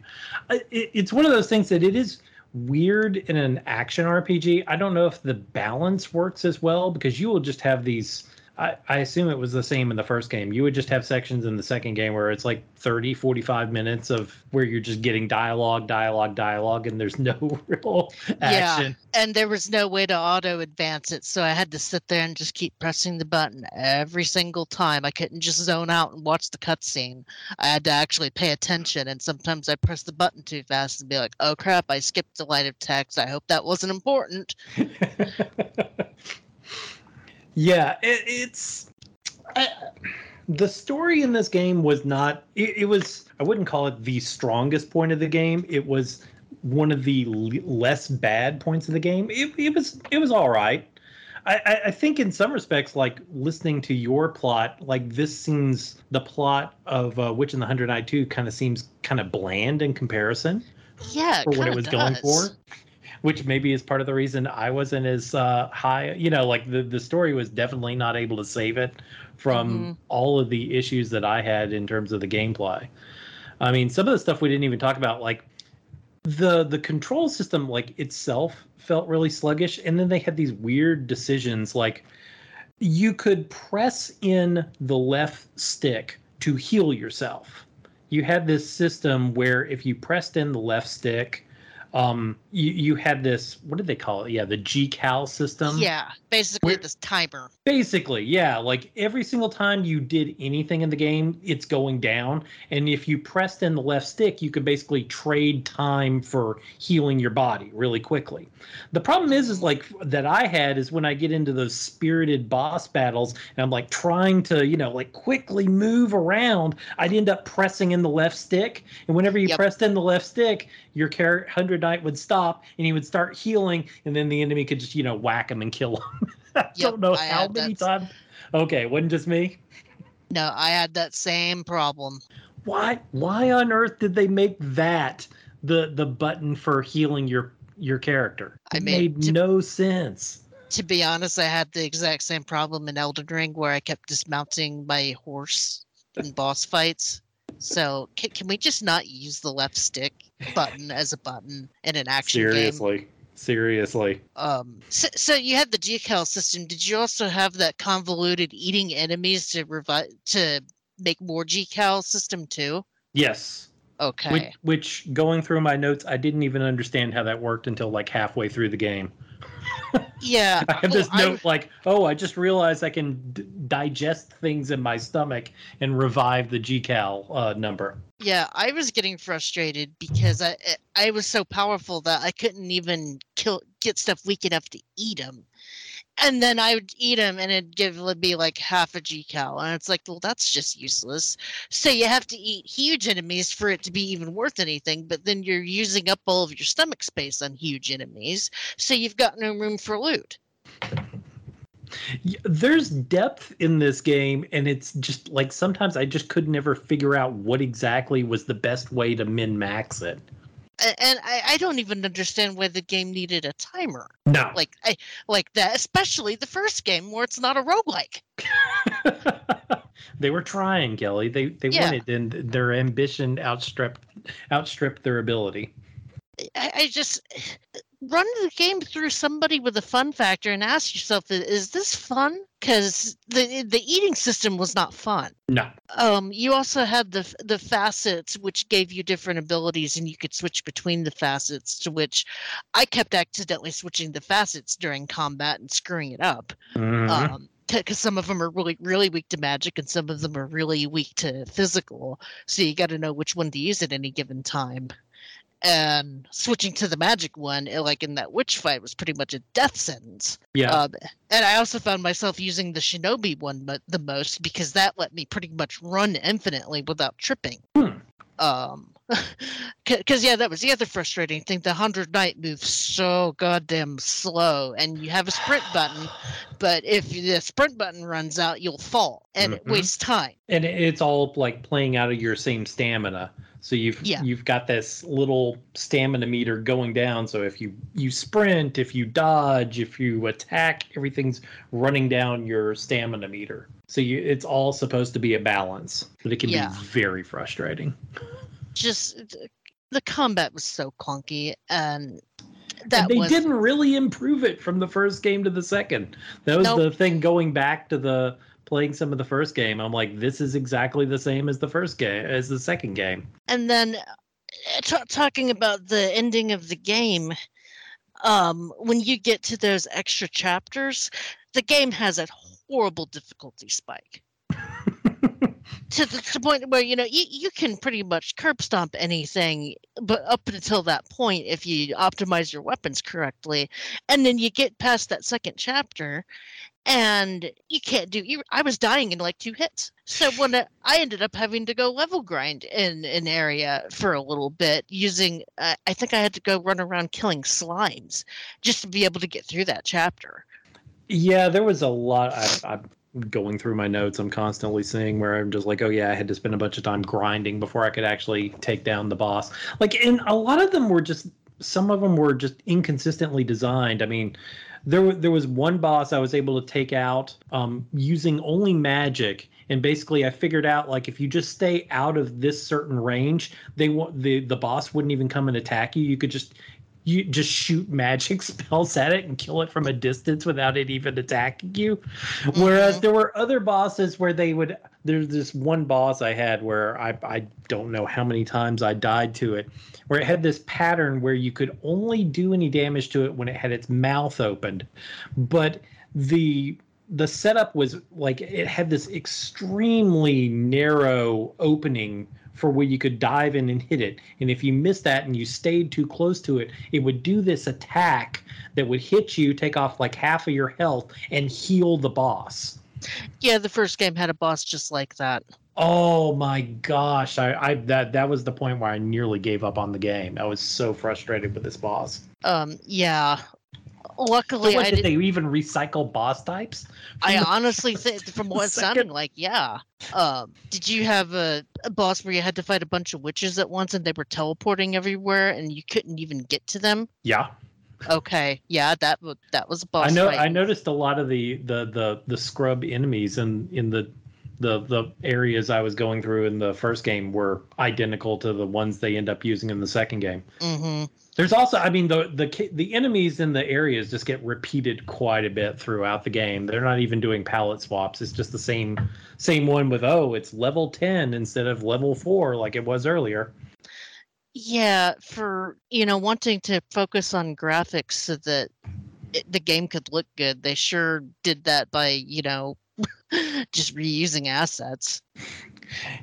It, it's one of those things that it is weird in an action rpg i don't know if the balance works as well because you will just have these I, I assume it was the same in the first game. You would just have sections in the second game where it's like 30, 45 minutes of where you're just getting dialogue, dialogue, dialogue, and there's no real action. Yeah. and there was no way to auto advance it so i had to sit there and just keep pressing the button every single time i couldn't just zone out and watch the cutscene i had to actually pay attention and sometimes i press the button too fast and be like oh crap i skipped the line of text i hope that wasn't important yeah, it, it's I, the story in this game was not. It, it was. I wouldn't call it the strongest point of the game. It was one of the l- less bad points of the game. It, it was. It was all right. I, I- think in some respects, like listening to your plot, like this seems the plot of uh, Witch in the Hundred Knight Two kind of seems kind of bland in comparison yeah for what it was going does. for which maybe is part of the reason i wasn't as uh, high you know like the, the story was definitely not able to save it from Mhm. all of the issues that i had in terms of the gameplay i mean some of the stuff we didn't even talk about like the the control system like itself felt really sluggish and then they had these weird decisions like you could press in the left stick to heal yourself you had this system where if you pressed in the left stick um you, you had this what did they call it yeah the gcal system yeah basically Where- this timer Basically, yeah. Like every single time you did anything in the game, it's going down. And if you pressed in the left stick, you could basically trade time for healing your body really quickly. The problem is, is like that I had is when I get into those spirited boss battles and I'm like trying to, you know, like quickly move around, I'd end up pressing in the left stick. And whenever you Yep. pressed in the left stick, your char- hundred knight would stop and he would start healing, and then the enemy could just you know whack him and kill him. I Yep, don't know I how many times. Okay, wasn't just me. No, I had that same problem. Why? Why on earth did they make that the the button for healing your your character? I It made- made to- no sense. To be honest, I had the exact same problem in Elden Ring where I kept dismounting my horse in boss fights. So can, can we just not use the left stick button as a button in an action game? Seriously, seriously. Um, so, so you had the GCal system. Did you also have that convoluted eating enemies to revive to make more GCal system too? Yes. Okay. Which, which going through my notes, I didn't even understand how that worked until like halfway through the game. Yeah. I have this well, I- note like, oh, I just realized I can d- digest things in my stomach and revive the GCal uh, number. Yeah, I was getting frustrated because I I was so powerful that I couldn't even kill get stuff weak enough to eat them. And then I would eat them and it'd give it'd be like half a G cal. And it's like, well, that's just useless. So you have to eat huge enemies for it to be even worth anything. But then you're using up all of your stomach space on huge enemies. So you've got no room for loot. There's depth in this game, and it's just like sometimes I just could never figure out what exactly was the best way to min max it. And I, I don't even understand why the game needed a timer No. like I, like that, especially the first game where it's not a roguelike. they were trying, Kelly. They they Yeah. wanted, and their ambition outstripped outstripped their ability. I, I just run the game through somebody with a fun factor and ask yourself, is this fun? Because the the eating system was not fun. No. Um, you also had the the facets, which gave you different abilities, and you could switch between the facets. To which I kept accidentally switching the facets during combat and screwing it up. Mhm. Um, because some of them are really really weak to magic, and some of them are really weak to physical. So you got to know which one to use at any given time. And switching to the magic one, like in that witch fight, was pretty much a death sentence. yeah. Um, and I also found myself using the shinobi one mo- the most because that let me pretty much run infinitely without tripping. Hmm. Um, because yeah, that was the other frustrating thing. The hundred knight moves so goddamn slow, and you have a sprint button, but if the sprint button runs out, you'll fall, and it Mhm. wastes time. and it's all like playing out of your same stamina so you've Yeah. you've got this little stamina meter going down so if you you sprint if you dodge if you attack everything's running down your stamina meter so you it's all supposed to be a balance but it can Yeah. be very frustrating Just the combat was so clunky, and that and they was didn't really improve it from the first game to the second. That was Nope. the thing going back to the playing some of the first game. I'm like this is exactly the same as the first game as the second game. And then uh, ta talking about the ending of the game um when you get to those extra chapters the game has a horrible difficulty spike to the, to the point where you know you, you can pretty much curb stomp anything but up until that point if you optimize your weapons correctly and then you get past that second chapter and you can't do you, i was dying in like two hits so when I, I ended up having to go level grind in an area for a little bit using uh, i think i had to go run around killing slimes just to be able to get through that chapter Yeah, there was a lot. I, I'm going through my notes. I'm constantly seeing where I'm just like, oh yeah, I had to spend a bunch of time grinding before I could actually take down the boss. Like, and a lot of them were just. Some of them were just inconsistently designed. I mean, there there was one boss I was able to take out um, using only magic, and basically I figured out like if you just stay out of this certain range, they want the the boss wouldn't even come and attack you. You could just you just shoot magic spells at it and kill it from a distance without it even attacking you. Whereas Mhm. there were other bosses where they would. There's this one boss I had where I I don't know how many times I died to it, where it had this pattern where you could only do any damage to it when it had its mouth opened, but the the setup was like it had this extremely narrow opening for where you could dive in and hit it. And if you missed that and you stayed too close to it, it would do this attack that would hit you, take off like half of your health, and heal the boss. yeah the first game had a boss just like that Oh my gosh! I, I that that was the point where I nearly gave up on the game. I was so frustrated with this boss. Um, yeah. So Luckily, what, I did did. they even recycle boss types? I honestly think, from what it's sounding like, yeah. Um, did you have a, a boss where you had to fight a bunch of witches at once and they were teleporting everywhere and you couldn't even get to them? Yeah, Okay, yeah, that that was a boss I know. fight. I noticed a lot of the the the the scrub enemies in in the the the areas I was going through in the first game were identical to the ones they end up using in the second game. hmm There's also, I mean, the the the enemies in the areas just get repeated quite a bit throughout the game. They're not even doing palette swaps. It's just the same same one with oh, it's level ten instead of level four like it was earlier. Yeah, for you know wanting to focus on graphics so that it, the game could look good, they sure did that by you know just reusing assets.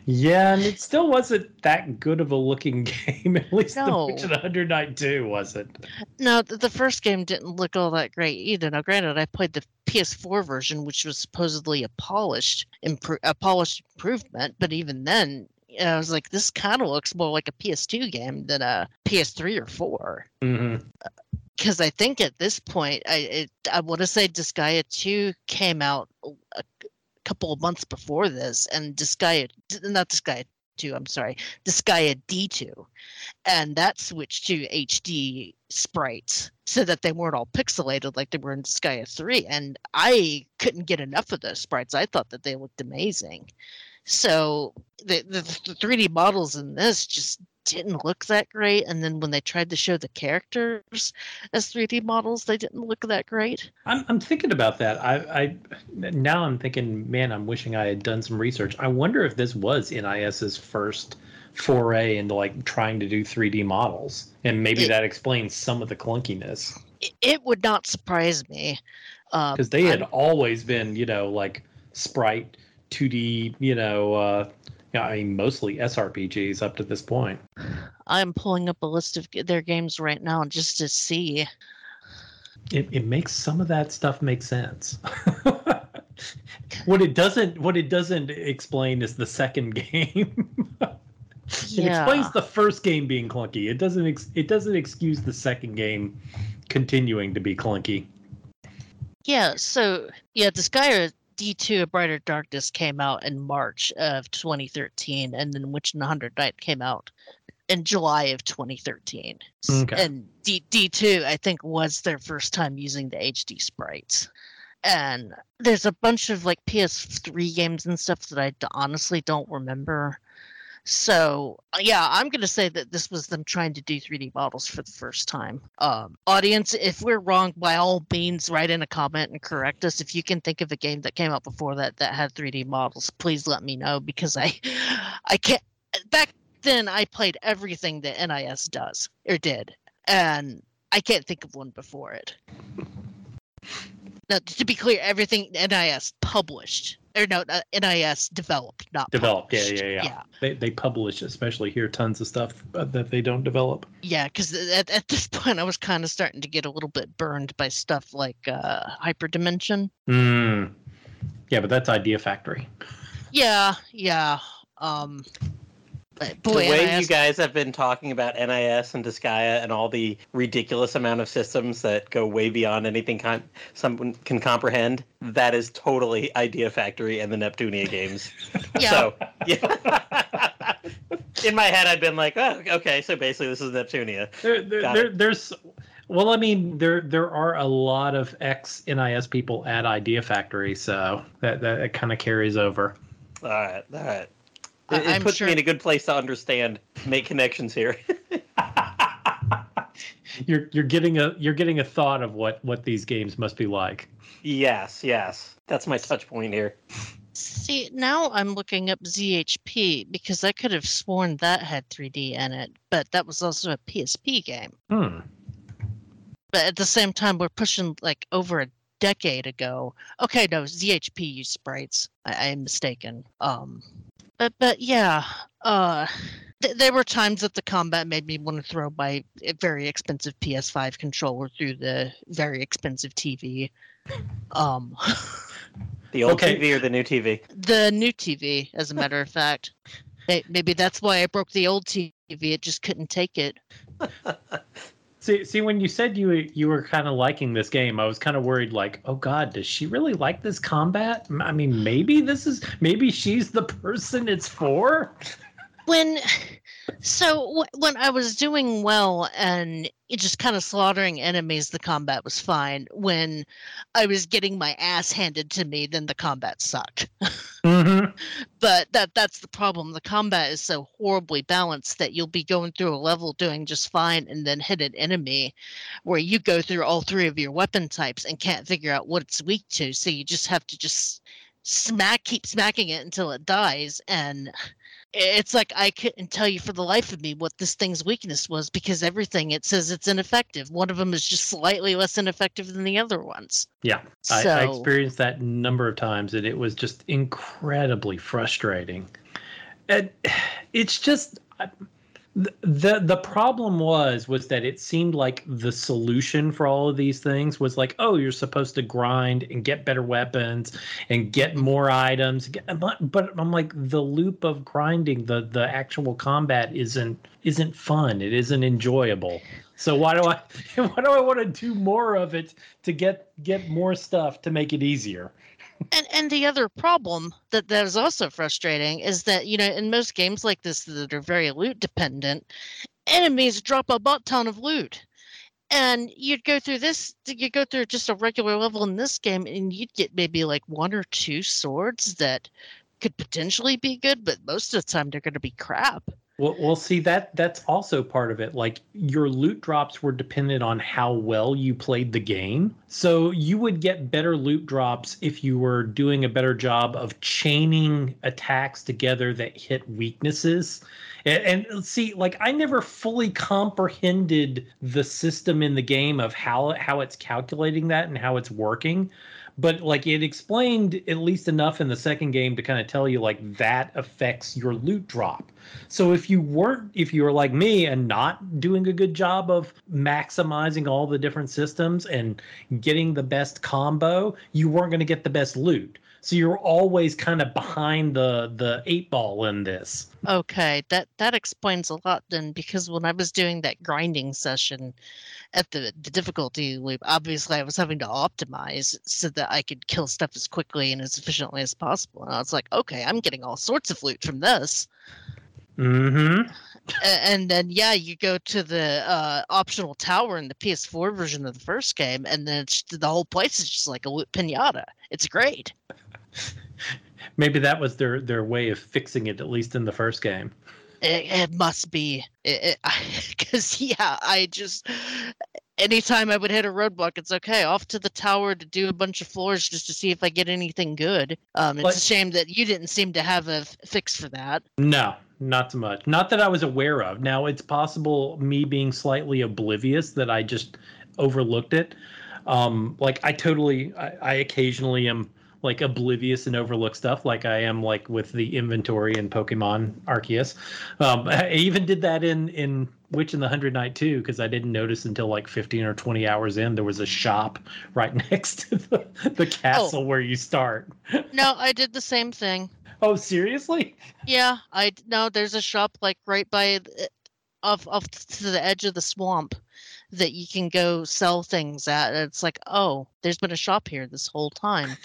Yeah, and it still wasn't that good of a looking game. At least No. the Witcher 100 2 wasn't. No, the first game didn't look all that great either. Now, granted, I played the PS4 version, which was supposedly a polished, impro- a polished improvement, but even then, I was like, this kind of looks more like a PS2 game than a PS3 or 4. Mm-hmm. Because I think at this point, I it, I want to say Disgaea 2 came out a couple of months before this, and Disgaea, not Disgaea 2, I'm sorry, Disgaea D2, and that switched to HD sprites so that they weren't all pixelated like they were in Disgaea 3. And I couldn't get enough of those sprites. I thought that they looked amazing. So the, the, the 3D models in this just didn't look that great. And then when they tried to show the characters as 3D models, they didn't look that great. I'm, I'm thinking about that. I, I now I'm thinking, man, I'm wishing I had done some research. I wonder if this was NIS's first foray into like trying to do 3D models, and maybe It- that explains some of the clunkiness It, would not surprise me. Um, because they had I'm- always been, you know, like sprite 2D, you know, uh, yeah, I mean, mostly SRPGs up to this point. I'm pulling up a list of their games right now just to see. it, it makes some of that stuff make sense. what it doesn't what it doesn't explain is the second game. it Yeah. explains the first game being clunky. It doesn't ex- it doesn't excuse the second game continuing to be clunky. Yeah, so yeah, the Disgaea D2 A Brighter Darkness came out in March of 2013, and then Witch and the Hundred Knight came out in July of 2013. Okay. And D- D2, I think, was their first time using the HD sprites. And there's a bunch of like PS3 games and stuff that I d- honestly don't remember. So uh, yeah, I'm gonna say that this was them trying to do 3D models for the first time. Um, audience, if we're wrong, by all means, write in a comment and correct us. If you can think of a game that came out before that that had 3D models, please let me know because I, I can't. Back then, I played everything that NIS does or did, and I can't think of one before it. Now, to be clear, everything NIS published or no, uh, NIS developed, not Developed, yeah, published. yeah, yeah. yeah. They they publish, especially here, tons of stuff uh, that they don't develop. Yeah, because at, at this point I was kind of starting to get a little bit burned by stuff like uh, Hyperdimension. Hmm. Yeah, but that's Idea Factory. Yeah, yeah. Um, but boy, the way NIS you guys have been talking about NIS and Disgaea and all the ridiculous amount of systems that go way beyond anything con- someone can comprehend, that is totally Idea Factory and the Neptunia games. yeah, So, yeah. In my head, I'd been like, oh, okay, so basically this is Neptunia. There, there, there there's well, I mean, there there are a lot of ex NIS people at Idea Factory, so that that kind of carries over. All right, all right. I- It, it puts sure- me in a good place to understand, make connections here. You're you're getting a you're getting a thought of what what these games must be like. yes, yes. That's my touch point here. see now I'm looking up ZHP because I could have sworn that had 3D in it, but that was also a PSP game. Hmm. But at the same time, we're pushing like over a decade ago. Okay, no, ZHP used sprites. I, I'm mistaken. Um, but but yeah, uh, th- there were times that the combat made me want to throw my uh, very expensive PS5 controller through the very expensive TV. Um, The old Okay. TV or the new TV? The new TV, as a matter of fact. Maybe that's why I broke the old TV. It just couldn't take it. See, see, when you said you you were kind of liking this game, I was kind of worried. Like, oh God, does she really like this combat? I mean, maybe this is maybe she's the person it's for. when so wh- when i was doing well and it just kind of slaughtering enemies the combat was fine. When i was getting my ass handed to me then the combat sucked. Mm-hmm. but that that's the problem. The combat is so horribly balanced that you'll be going through a level doing just fine and then hit an enemy where you go through all three of your weapon types and can't figure out what it's weak to. So you just have to just smack keep smacking it until it dies. And it's like i couldn't tell you for the life of me what this thing's weakness was because everything it says it's ineffective one of them is just slightly less ineffective than the other ones Yeah, I, so I experienced that number of times, and it was just incredibly frustrating. And it's just I- the the problem was was that it seemed like the solution for all of these things was like, oh, you're supposed to grind and get better weapons and get more items. But, I'm like, the loop of grinding, the the actual combat isn't isn't fun. It isn't enjoyable. So why do I why do I want to do more of it to get get more stuff to make it easier? And and the other problem that that is also frustrating is that you know in most games like this that are very loot dependent enemies drop a butt ton of loot. And you'd go through this you go through just a regular level in this game and you'd get maybe like one or two swords that could potentially be good but most of the time they're going to be crap Well, well, see that that's also part of it. Like your loot drops were dependent on how well you played the game. So you would get better loot drops if you were doing a better job of chaining attacks together that hit weaknesses. And, and see, like I never fully comprehended the system in the game of how how it's calculating that and how it's working but like it explained at least enough in the second game to kind of tell you like that affects your loot drop. So if you weren't if you were like me and not doing a good job of maximizing all the different systems and getting the best combo you weren't going to get the best loot so you're always kind of behind the the eight ball in this Okay, that that explains a lot then because when I was doing that grinding session at the, the difficulty loop, obviously I was having to optimize so that I could kill stuff as quickly and as efficiently as possible. And I was like, okay, I'm getting all sorts of loot from this. mm-hmm and then yeah, you go to the uh, optional tower in the PS4 version of the first game, and then it's, the whole place is just like a loot pinata. It's great. maybe that was their their way of fixing it at least in the first game It, it must be because yeah, I just anytime I would hit a roadblock, it's okay. Off to the tower to do a bunch of floors just to see if I get anything good. Um, it's Like- a shame that you didn't seem to have a f- fix for that. No, not so much. Not that I was aware of. Now it's possible me being slightly oblivious that I just overlooked it. Um, like I totally, I, I occasionally am like oblivious and overlook stuff, like I am like with the inventory in Pokemon Arceus. Um, I even did that in in Witch in the Hundred Knight too, because I didn't notice until like fifteen or twenty hours in there was a shop right next to the, the castle where you start. No, I did the same thing. Oh, seriously? Yeah, I no. There's a shop like right by off off to the edge of the swamp that you can go sell things at. It's like, oh, there's been a shop here this whole time.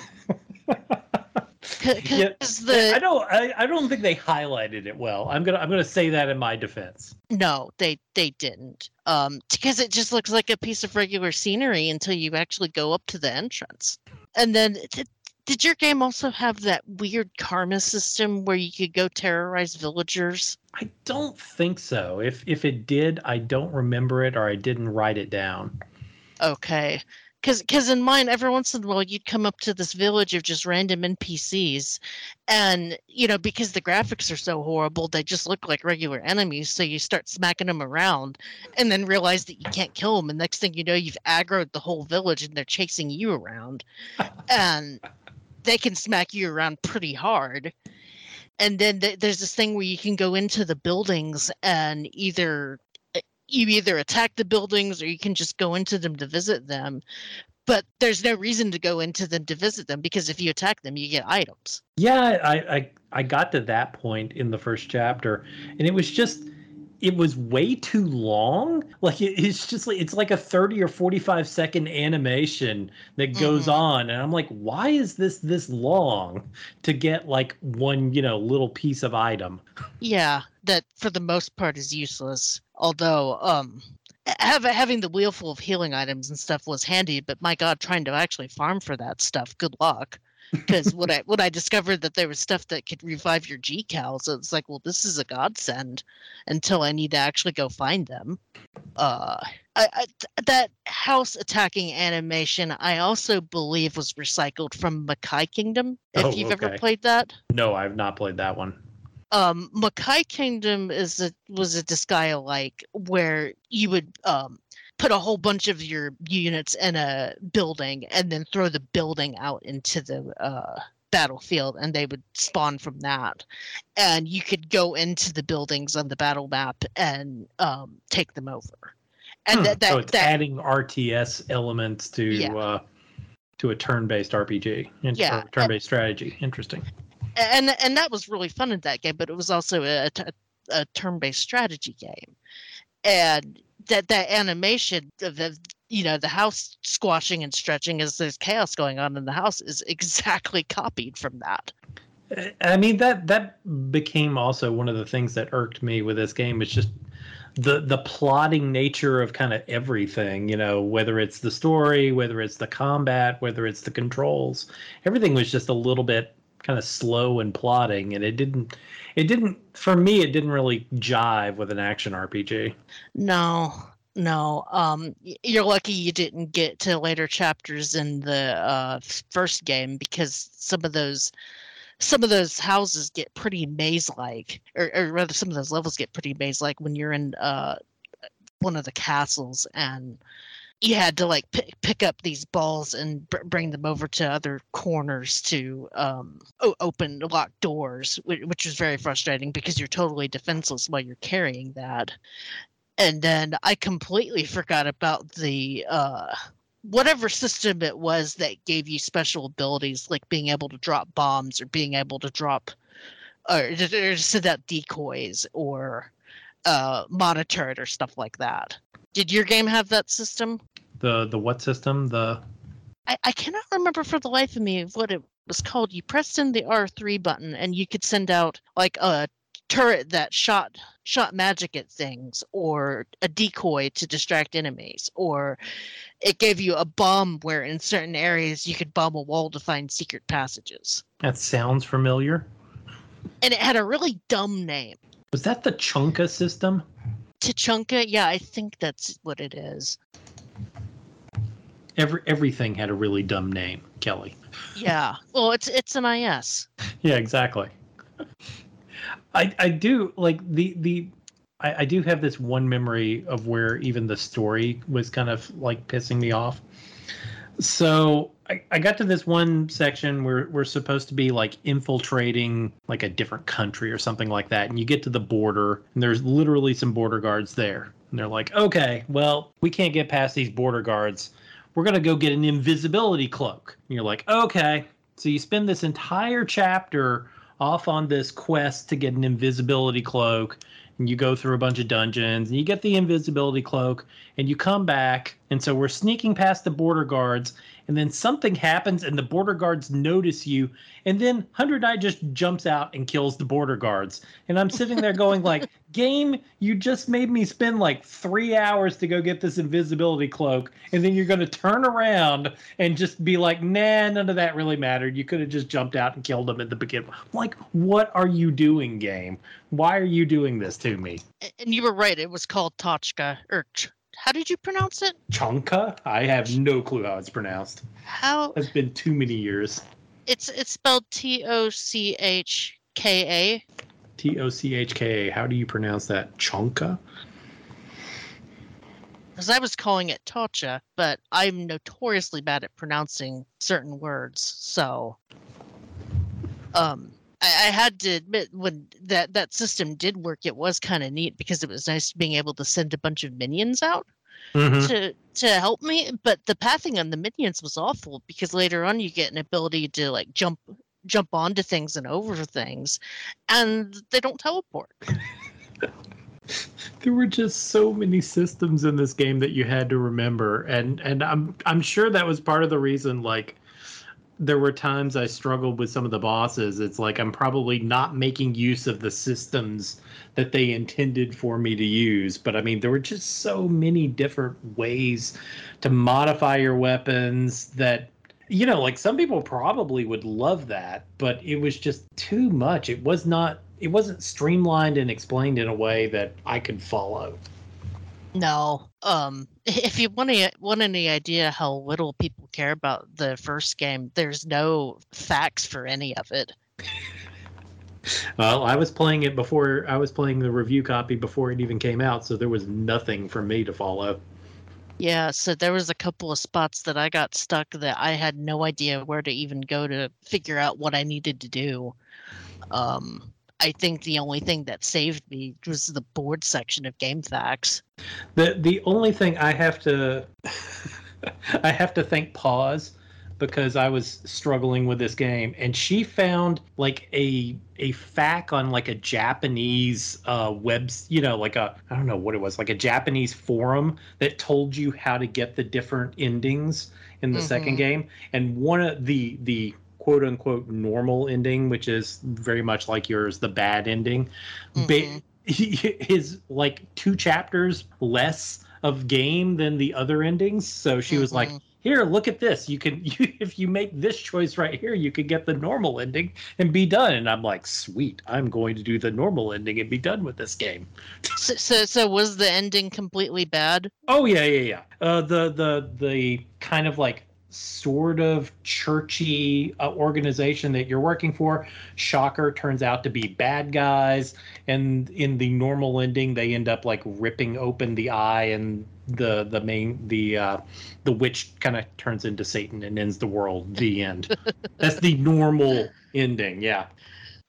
Because Yeah, the I don't. I, I don't think they highlighted it well. I'm gonna. I'm gonna say that in my defense. No, they they didn't. Um, because it just looks like a piece of regular scenery until you actually go up to the entrance. And then did, did your game also have that weird karma system where you could go terrorize villagers? I don't think so. If if it did, I don't remember it, or I didn't write it down. Okay. Cause, cause in mine, every once in a while, you'd come up to this village of just random NPCs, and you know, because the graphics are so horrible, they just look like regular enemies. So you start smacking them around, and then realize that you can't kill them. And next thing you know, you've aggroed the whole village, and they're chasing you around, and they can smack you around pretty hard. And then th- there's this thing where you can go into the buildings and either you either attack the buildings or you can just go into them to visit them but there's no reason to go into them to visit them because if you attack them, you get items. Yeah, I, I I got to that point in the first chapter, and it was just it was way too long. Like it, it's just like it's like a 30 or 45 second animation that goes Mhm. on and I'm like why is this this long to get like one, you know, little piece of item? Yeah, that for the most part is useless. Although, um, have, having the wheel full of healing items and stuff was handy, but my god, trying to actually farm for that stuff, good luck. Because when I when I discovered that there was stuff that could revive your GCals, it's like, well, this is a godsend. Until I need to actually go find them. Uh, I, I, that house attacking animation, I also believe was recycled from Makai Kingdom. If Oh, you've ever played that. No, I've not played that one. Um Makai Kingdom is a was a Disgaea like where you would um put a whole bunch of your units in a building and then throw the building out into the uh battlefield and they would spawn from that and you could go into the buildings on the battle map and um take them over and Hmm, that that, so it's that adding RTS elements to Yeah. uh to a turn-based RPG, Yeah, turn-based strategy. Interesting. And and that was really fun in that game but it was also a a turn-based strategy game and that that animation of the you know the house squashing and stretching as there's chaos going on in the house is exactly copied from that I mean that that became also one of the things that irked me with this game It's just the the plotting nature of kind of everything, you know, whether it's the story, whether it's the combat, whether it's the controls. Everything was just a little bit kind of slow and plotting and it didn't it didn't for me it didn't really jive with an action RPG. no no um you're lucky you didn't get to later chapters in the uh first game because some of those some of those houses get pretty maze like or, or rather some of those levels get pretty maze like when you're in uh one of the castles and you had to like pick, pick up these balls and br- bring them over to other corners to um o- open locked doors which, which was very frustrating because you're totally defenseless while you're carrying that. And then i completely forgot about the uh whatever system it was that gave you special abilities like being able to drop bombs or being able to drop or or send out decoys or uh monitor it or stuff like that did your game have that system The the what system? The I, I cannot remember for the life of me what it was called. You pressed in the R3 button and you could send out like a turret that shot shot magic at things or a decoy to distract enemies or it gave you a bomb where in certain areas you could bomb a wall to find secret passages. that sounds familiar. And it had a really dumb name. Was that the Chunka system? Tachunka, yeah, I think that's what it is. Every everything had a really dumb name, Kelly. Yeah. Well, it's it's an NIS. Yeah, exactly. I I do like the the I, I do have this one memory of where even the story was kind of like pissing me off. So I, I got to this one section where we're supposed to be like infiltrating like a different country or something like that. And you get to the border and there's literally some border guards there. And they're like, okay, well, we can't get past these border guards. We're going to go get an invisibility cloak. And you're like, okay. So you spend this entire chapter off on this quest to get an invisibility cloak and you go through a bunch of dungeons and you get the invisibility cloak and you come back and so we're sneaking past the border guards and then something happens and the border guards notice you and then hundred knight just jumps out and kills the border guards. And i'm sitting there going like game you just made me spend like three hours to go get this invisibility cloak and then you're going to turn around and just be like nah none of that really mattered. You could have just jumped out and killed them at the beginning like what are you doing game why are you doing this to me? And you were right, it was called Tochka or Ch- how did you pronounce it? chonka i have no clue how it's pronounced How it's been too many years it's it's spelled T O C H K A. T O C H K A. how do you pronounce that chonka because I was calling it Tocha, but I'm notoriously bad at pronouncing certain words. So um I, I had to admit when that that system did work, it was kind of neat because it was nice being able to send a bunch of minions out Mhm. to to help me, but the pathing on the minions was awful because later on you get an ability to like jump jump onto things and over things, and they don't teleport. There were just so many systems in this game that you had to remember, and and I'm I'm sure that was part of the reason. Like, there were times I struggled with some of the bosses. It's like I'm probably not making use of the systems that they intended for me to use. But I mean, there were just so many different ways to modify your weapons that you know, like some people probably would love that, but it was just too much. It was not it wasn't streamlined and explained in a way that I could follow. No. Um if you want to want any idea how little people care about the first game, there's no FAQs for any of it. Well, I was playing it before I was playing the review copy before it even came out, so there was nothing for me to follow. Yeah, so there was a couple of spots that I got stuck that I had no idea where to even go to figure out what I needed to do. Um I think the only thing that saved me was the board section of GameFAQs. The the only thing I have to I have to thank pause because I was struggling with this game and she found like a a FAQ on like a Japanese uh webs you know like a I don't know what it was like a Japanese forum that told you how to get the different endings in the second Mhm. game and one of the the quote unquote normal ending which is very much like yours the bad ending ba- Mhm. he is like two chapters less of game than the other endings. So she was like, Mhm. "Here, look at this. You can, you, if you make this choice right here, you could get the normal ending and be done." And I'm like, "Sweet, I'm going to do the normal ending and be done with this game." So, so so was the ending completely bad? Oh yeah, yeah, yeah. Uh, the the the kind of like sort of churchy uh, organization that you're working for. Shocker turns out to be bad guys. And in the normal ending they end up like ripping open the eye and the the main the uh the witch kind of turns into satan and ends the world. The end. That's the normal ending yeah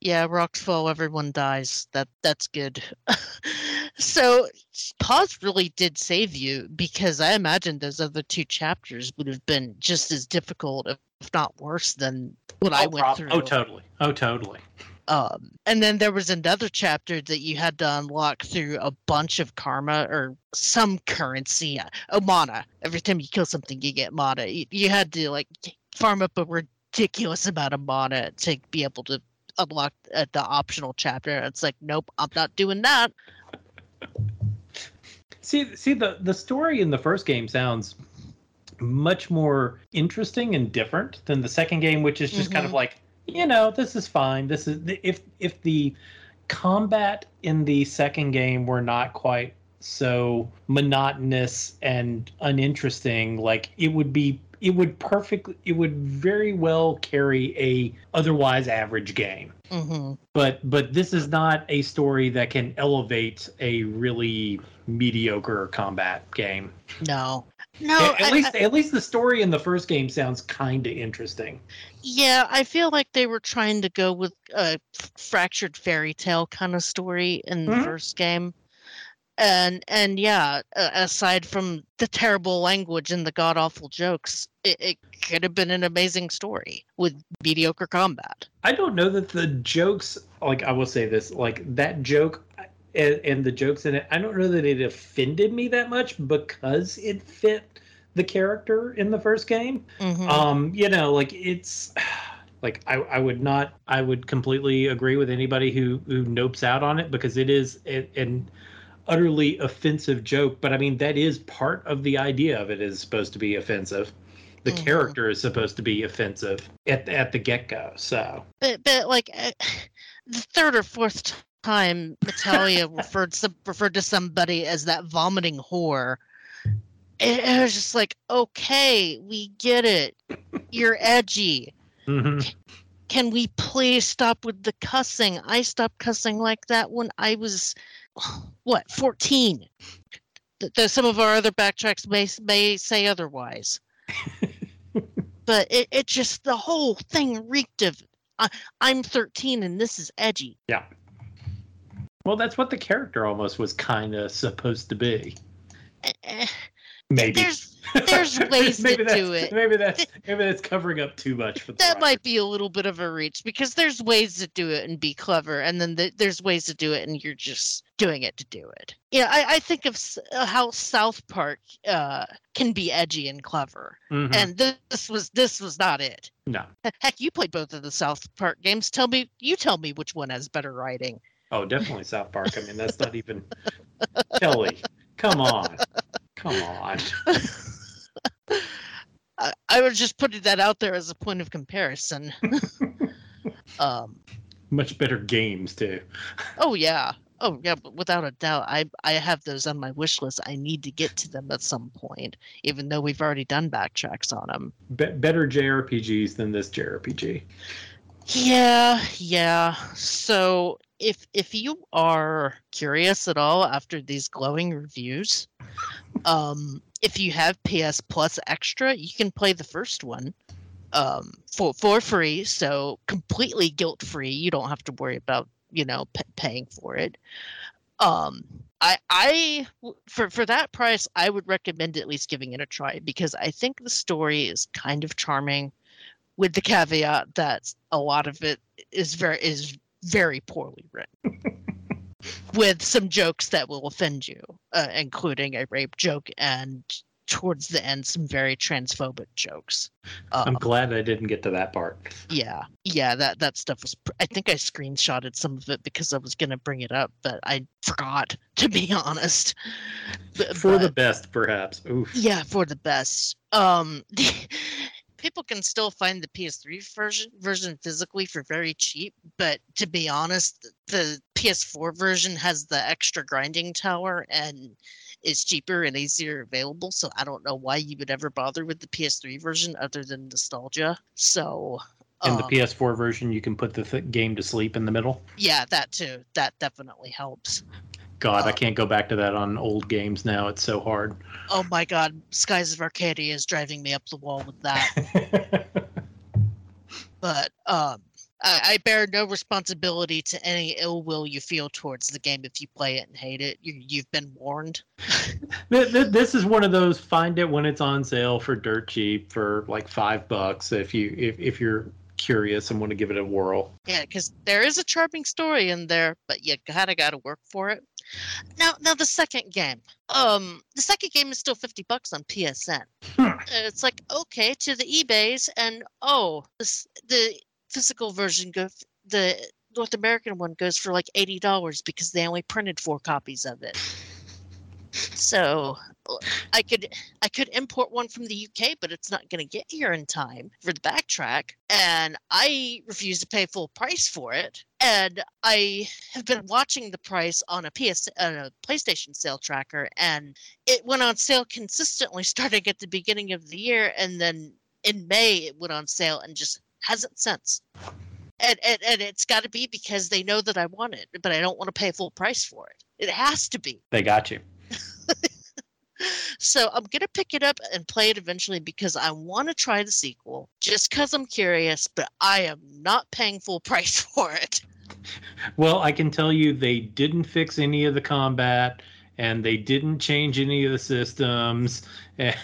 Yeah, rocks fall, everyone dies. That that's good. so pause really did save you because I imagine those other two chapters would have been just as difficult, if not worse, than what I oh, went prob- through. oh totally oh totally Um, and then there was another chapter that you had to unlock through a bunch of karma or some currency. uh, Oh, mana. Every time you kill something, you get mana. You, you had to like farm up a ridiculous amount of mana to be able to unlock at the optional chapter. It's like, nope, I'm not doing that. See, see the the story in the first game sounds much more interesting and different than the second game, which is just kind of Mhm. like, you know, this is fine. This is if if the combat in the second game were not quite so monotonous and uninteresting, like it would be it would perfectly it would very well carry a otherwise average game hmm but but this is not a story that can elevate a really mediocre combat game. No, no. at, at I- least at least the story in the first game sounds kind of interesting. Yeah, I feel like they were trying to go with a fractured fairy tale kind of story in the Mhm. first game. And and yeah, aside from the terrible language and the god awful jokes, it, it could have been an amazing story with mediocre combat. I don't know that the jokes like I will say this like that joke and, and the jokes in it. I don't know that it offended me that much because it fit the character in the first game. Mhm. um you know like it's like I, I would not i would completely agree with anybody who who nopes out on it because it is a- an utterly offensive joke but i mean that is part of the idea of it is supposed to be offensive the Mhm. character is supposed to be offensive at, at the get-go so but but like uh, the third or fourth t- time Metallia referred some referred to somebody as that vomiting whore. It, it was just like, okay, we get it. You're edgy. mhm. Can we please stop with the cussing? I stopped cussing like that when I was what 14. Th- th- Some of our other backtracks may may say otherwise, but it, it just the whole thing reeked of I, I'm 13 and this is edgy. yeah well that's what the character almost was kind of supposed to be Eh, eh, Maybe. There's there's ways maybe to do it. Maybe that's maybe that's covering up too much for the that might be a little bit of a reach because there's ways to do it and be clever and then th- there's ways to do it and you're just doing it to do it yeah i, I think of uh, how south park uh, can be edgy and clever Mhm. and this was this was not it no. Heck you played both of the south park games tell me you tell me which one has better writing Oh, definitely South Park. I mean, that's not even Kelly. Come on. Come on. I, I was just putting that out there as a point of comparison um Much better games too. Oh yeah. Oh yeah, but without a doubt, I I have those on my wish list. I need to get to them at some point, even though we've already done backtracks on them. Be- better JRPGs than this JRPG. Yeah, yeah. So if if you are curious at all after these glowing reviews, um, if you have PS Plus Extra, you can play the first one um, for for free. So completely guilt free. You don't have to worry about you know p- paying for it. Um, I I for for that price, I would recommend at least giving it a try because I think the story is kind of charming, with the caveat that a lot of it is very is very poorly written. with some jokes that will offend you, uh, including a rape joke and towards the end some very transphobic jokes. I'm Um, glad I didn't get to that part. yeah, yeah, that that stuff was. pr- I think I screenshotted some of it because I was gonna bring it up, but I forgot to be honest. B- For the best, perhaps. Oof. yeah, for the best. Um, people can still find the PS3 version version physically for very cheap, but to be honest, the PS4 version has the extra grinding tower and is cheaper and easier available. So I don't know why you would ever bother with the PS3 version other than nostalgia. So. In the um, PS4 version, you can put the th- game to sleep in the middle. yeah, that too. That definitely helps. God, I Uh, can't go back to that on old games now. It's so hard. Oh my god, Skies of Arcadia is driving me up the wall with that. but um I, I bear no responsibility to any ill will you feel towards the game if you play it and hate it. You, you've been warned. Th- th- this is one of those find it when it's on sale for dirt cheap for like five bucks if you if, if you're curious and want to give it a whirl. Yeah, because there is a charming story in there, but you kind of got to work for it. Now, now the second game. Um, the second game is still fifty bucks on PSN. Hmm. It's like okay to the eBay's, and oh, this, the physical version go the North American one goes for like eighty dollars because they only printed four copies of it. So I could I could import one from the UK, but it's not going to get here in time for the backtrack, and I refuse to pay full price for it. And I have been watching the price on a PS on uh, a PlayStation sale tracker, and it went on sale consistently starting at the beginning of the year, and then in May it went on sale and just hasn't since. And, and, and it's got to be because they know that I want it, but I don't want to pay full price for it. It has to be. They got you. So I'm gonna pick it up and play it eventually because I want to try the sequel, just because I'm curious. But I am not paying full price for it. Well, I can tell you they didn't fix any of the combat and they didn't change any of the systems. And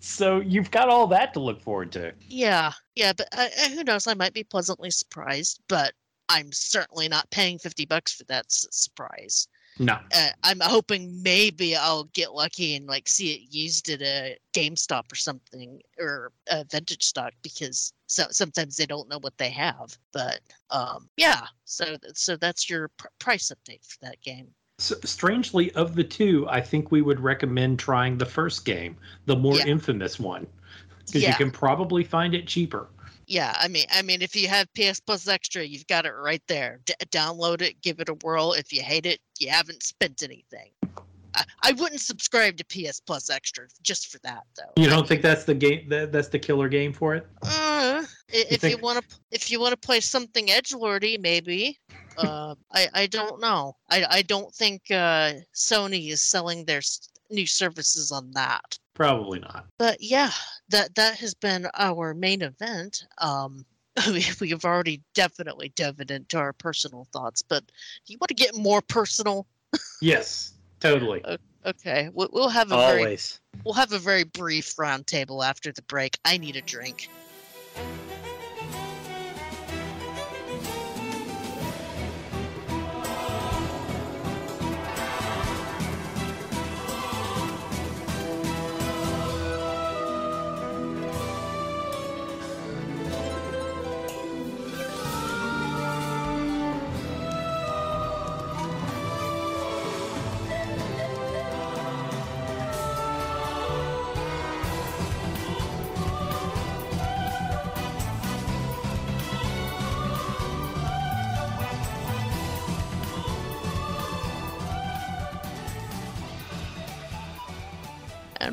so you've got all that to look forward to. Yeah, yeah, but uh, uh, who knows? I might be pleasantly surprised, but I'm certainly not paying fifty bucks for that s- surprise. No. Uh, I'm hoping maybe I'll get lucky and like see it used at a GameStop or something or a vintage stock because so sometimes they don't know what they have. But um, yeah, so so that's your pr- price update for that game. S strangely, of the two, I think we would recommend trying the first game, the more Yeah. infamous one, because you can probably find it cheaper. yeah. I mean, I mean, if you have PS Plus Extra, you've got it right there. D- download it, give it a whirl. If you hate it, you haven't spent anything. I, wouldn't subscribe to PS Plus Extra just for that, though. You don't think that's the game? That, that's the killer game for it? Uh, if you think- want to, if you want to play something edge lordy, maybe. Uh, I I don't know. I I don't think uh, Sony is selling their new services on that. Probably not. But yeah, that that has been our main event. Um, we, we've already definitely dove into our personal thoughts, but do you want to get more personal? Yes. Totally. Okay, we'll, we'll have a very we'll have a very brief roundtable after the break. I need a drink.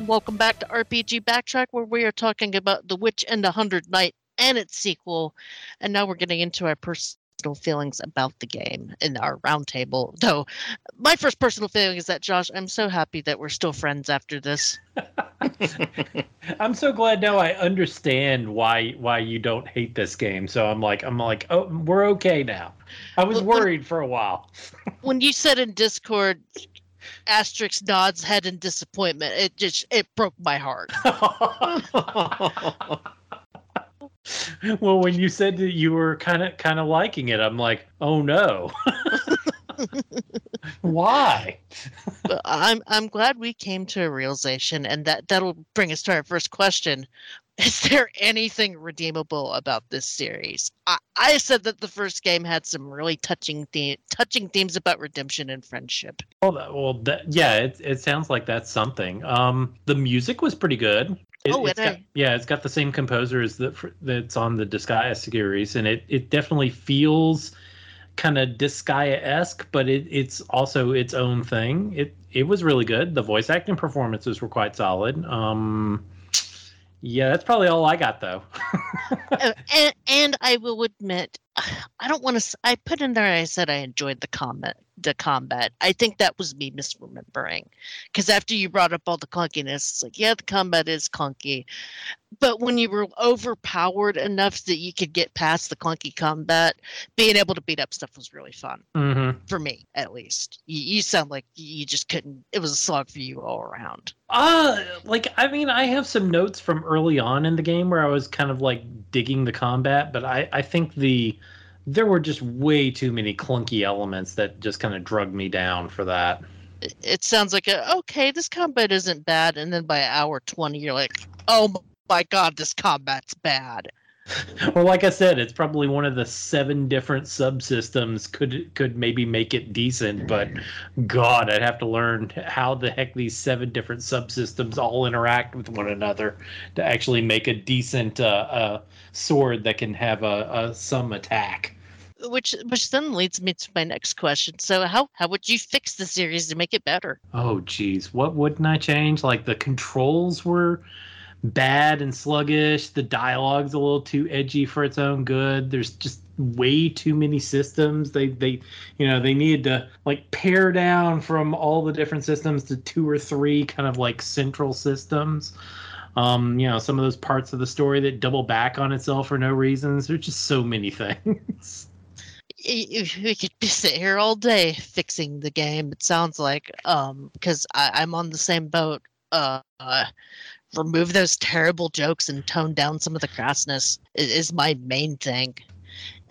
And welcome back to RPG Backtrack, where we are talking about The Witch and the Hundred Knight and its sequel. And now we're getting into our personal feelings about the game in our roundtable. Though, my first personal feeling is that, Josh, I'm so happy that we're still friends after this. I'm so glad now I understand why why you don't hate this game. So I'm like I'm like oh we're okay now. I was Well, when- worried for a while. when you said in Discord, asterisk nods head in disappointment, it just it broke my heart. well, when you said that you were kind of kind of liking it, I'm like, oh no. Why? I'm I'm glad we came to a realization, and that that'll bring us to our first question. Is there anything redeemable about this series? I, I said that the first game had some really touching the- touching themes about redemption and friendship. Well, that, well, that, yeah, it it sounds like that's something. Um, the music was pretty good. It, Oh, it's got, yeah, it's got the same composer as the fr- that's on the Disgaea series, and it it definitely feels kind of Disgaea esque, but it, it's also its own thing. It it was really good. The voice acting performances were quite solid. Um, yeah, that's probably all I got though. Uh, and, and I will admit, I don't want to. I put in there. I said I enjoyed the combat. The combat. I think that was me misremembering, because after you brought up all the clunkiness, it's like, yeah, the combat is clunky, but when you were overpowered enough that you could get past the clunky combat, being able to beat up stuff was really fun mm-hmm. for me, at least. You, you sound like you just couldn't. It was a slog for you all around. Uh, like I mean, I have some notes from early on in the game where I was kind of like digging the combat, but I I think the there were just way too many clunky elements that just kind of drug me down for that. it- it sounds like a, okay, this combat isn't bad, and then by hour twenty, you're like, oh my god, this combat's bad. Well, like I said, it's probably one of the seven different subsystems could could maybe make it decent, but God, I'd have to learn how the heck these seven different subsystems all interact with one another to actually make a decent uh, uh, sword that can have a, a some attack. Which which then leads me to my next question. So how how would you fix the series to make it better? Oh geez, what wouldn't I change? Like the controls were bad and sluggish. The dialogue's a little too edgy for its own good. There's just way too many systems. They they you know, they needed to like pare down from all the different systems to two or three kind of like central systems. Um, you know, some of those parts of the story that double back on itself for no reasons. There's just so many things. We could sit here all day fixing the game. It sounds like um because I'm on the same boat. Uh, remove those terrible jokes and tone down some of the crassness is my main thing.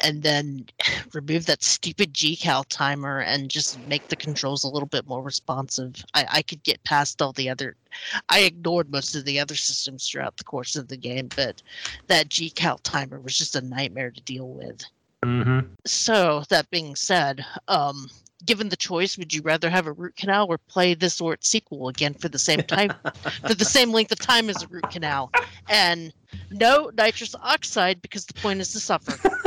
And then remove that stupid GCal timer and just make the controls a little bit more responsive. I, I could get past all the other. I ignored most of the other systems throughout the course of the game, but that GCal timer was just a nightmare to deal with. mm-hmm. So that being said, um, given the choice, would you rather have a root canal or play this or its sequel again for the same time, for the same length of time as a root canal? And no nitrous oxide because the point is to suffer.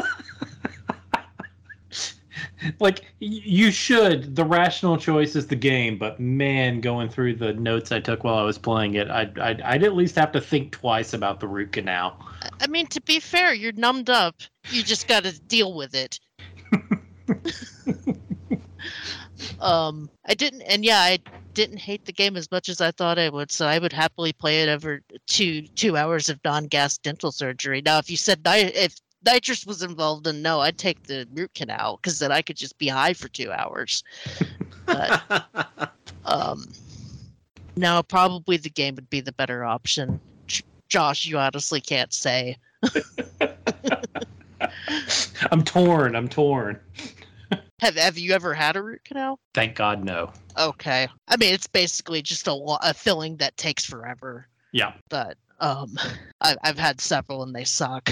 like you should the rational choice is the game but man going through the notes i took while i was playing it i'd, I'd, I'd at least have to think twice about the root canal I- I mean, to be fair, you're numbed up. You just got to deal with it. um, I didn't, and yeah, I didn't hate the game as much as I thought I would. So I would happily play it over two two hours of non-gas dental surgery. Now, if you said ni- if nitrous was involved, then no, I'd take the root canal because then I could just be high for two hours. But Um, no, probably the game would be the better option. J- Josh, you honestly can't say. I'm torn. I'm torn. Have Have you ever had a root canal? Thank God, no. Okay, I mean it's basically just a, lo- a filling that takes forever. Yeah. But um, I, I've had several and they suck.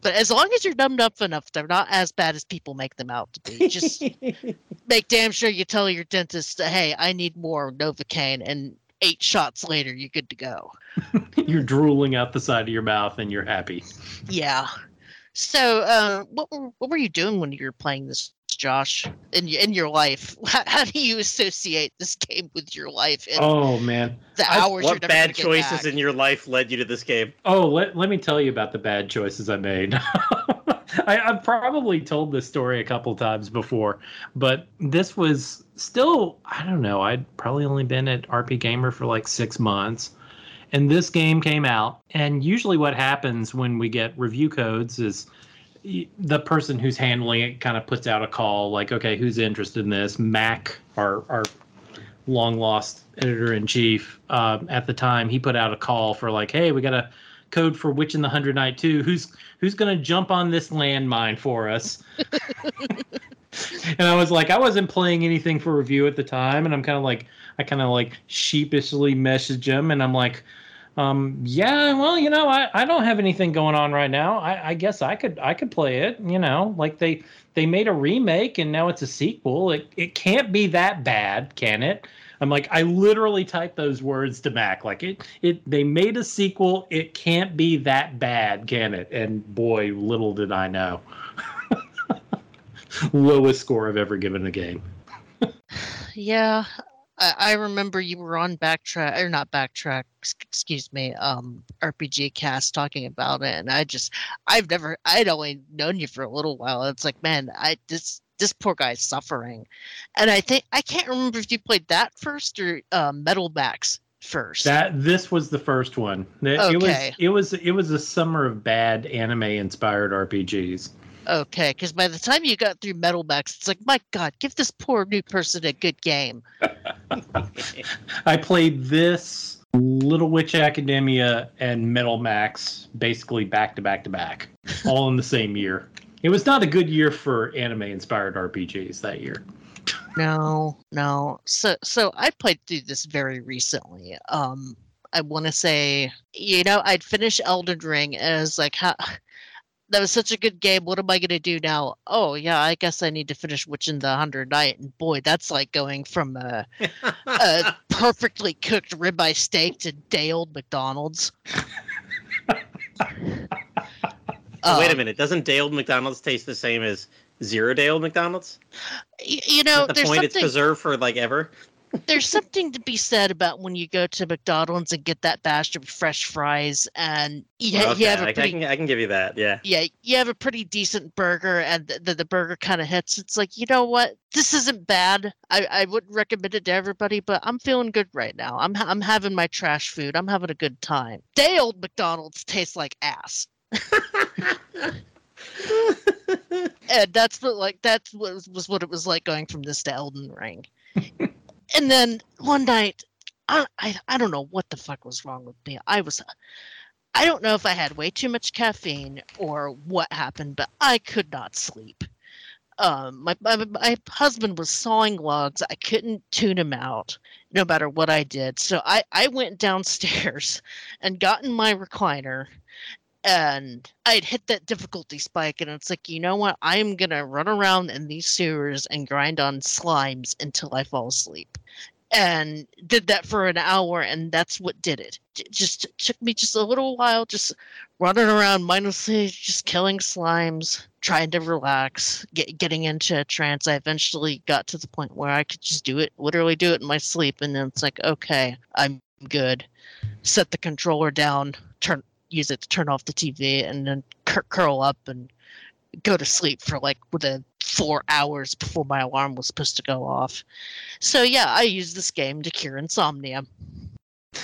But as long as you're numbed up enough, they're not as bad as people make them out to be. Just make damn sure you tell your dentist, "Hey, I need more Novocaine," and eight shots later, you're good to go. You're drooling out the side of your mouth and you're happy. Yeah. So, uh, what were what were you doing when you were playing this, Josh? In your in your life, how, how do you associate this game with your life and Oh man. the I- hours you're what never bad gonna get choices back? in your life led you to this game? Oh, let, let me tell you about the bad choices I made. I, I've probably told this story a couple times before, but this was still, I don't know, I'd probably only been at RPGamer for like six months. And this game came out. And usually, what happens when we get review codes is y- the person who's handling it kind of puts out a call like, okay, who's interested in this? Mac, our, our long lost editor in chief um, at the time, he put out a call for like, hey, we got a code for Witch in the Hundred Knight Two. Who's who's gonna jump on this landmine for us? and I was like, I wasn't playing anything for review at the time, and I'm kind of like, I kind of like sheepishly message him, and I'm like. Um, yeah, well, you know, I, I don't have anything going on right now. I, I guess I could I could play it. You know, like they they made a remake and now it's a sequel. It it can't be that bad, can it? I'm like, I literally typed those words to Mac. Like it, it. They made a sequel. It can't be that bad, can it? And boy, little did I know. Lowest score I've ever given a game. Yeah, I, I remember you were on backtrack or not backtrack. ex- Excuse me, um, RPG cast talking about it, and I just I've never I'd only known you for a little while. It's like, man, I this this poor guy's suffering, and I think I can't remember if you played that first or um, Metal Max first. That this was the first one. It, it was Okay. it was it was a summer of bad anime inspired RPGs. Okay, because by the time you got through Metal Max, it's like, my God, give this poor new person a good game. I played this Little Witch Academia and Metal Max basically back to back to back, all in the same year. It was not a good year for anime inspired RPGs that year. No, no. So so I played through this very recently. Um I want to say, you know, I'd finished Elden Ring and I was like, how that was such a good game. What am I gonna do now? Oh yeah, I guess I need to finish Witch in the Hundred Knight. And boy, that's like going from a, a perfectly cooked ribeye steak to day old McDonald's. Wait a Um, minute. Doesn't day old McDonald's taste the same as zero day old McDonald's? You know, the there's point it's preserved for like ever. There's something to be said about when you go to McDonald's and get that batch of fresh fries, and you, okay, you have I, a I pretty can I can give you that. Yeah. yeah, you have a pretty decent burger, and the, the, the burger kind of hits. It's like you know what, this isn't bad. I, I wouldn't recommend it to everybody, but I'm feeling good right now. I'm I'm having my trash food. I'm having a good time. Day old McDonald's tastes like ass. and that's what like that's what was, was what it was like going from this to Elden Ring. and then one night, I, I I don't know what the fuck was wrong with me. I was, I don't know if I had way too much caffeine or what happened, but I could not sleep. Um, my, my my husband was sawing logs. I couldn't tune him out, no matter what I did. So I I went downstairs and got in my recliner and I'd hit that difficulty spike, and it's like, you know what? I'm gonna run around in these sewers and grind on slimes until I fall asleep. And did that for an hour, and that's what did it. It just took me just a little while, just running around mindlessly, just killing slimes, trying to relax, get, getting into a trance. I eventually got to the point where I could just do it, literally do it in my sleep, and then it's like, okay, I'm good. Set the controller down, turn use it to turn off the TV and then cur- curl up and go to sleep for like within four hours before my alarm was supposed to go off. So yeah, I use this game to cure insomnia.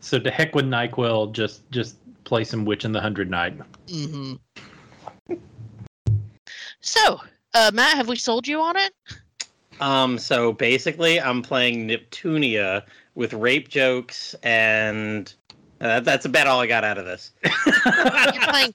So to heck with Nyquil, just just play some Witch in the Hundred Knight. Mm-hmm. So, uh, Matt, have we sold you on it? Um, so basically, I'm playing Neptunia with rape jokes, and uh, that's about all I got out of this. You're playing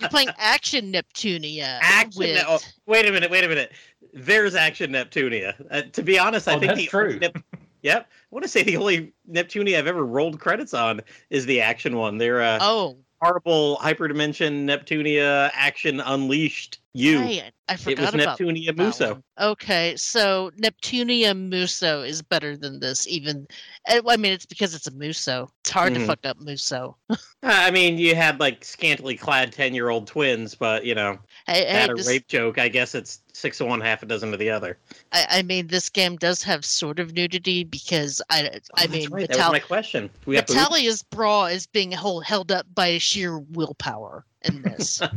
you're playing Action Neptunia. Action. with- Oh, wait a minute. Wait a minute. There's Action Neptunia. Uh, to be honest, I Oh, think that's the true. only Nep- yep. I want to say the only Neptunia I've ever rolled credits on is the Action one. They're uh, Oh, horrible hyperdimension Neptunia Action Unleashed. You. right. I It forgot was about Neptunia Muso. one. Okay, so Neptunia Muso is better than this. Even, eh, I mean, it's because it's a Muso. It's hard Mhm. to fuck up Muso. I mean, you had like scantily clad ten year old twins, but you know Hey, hey, that a rape joke. I guess it's six of one, half a dozen of the other. I, I mean, this game does have sort of nudity because I, I Oh, that's mean, right. that was my Vital- question. We have boobs? Metallia's bra is being hold, held up by sheer willpower in this.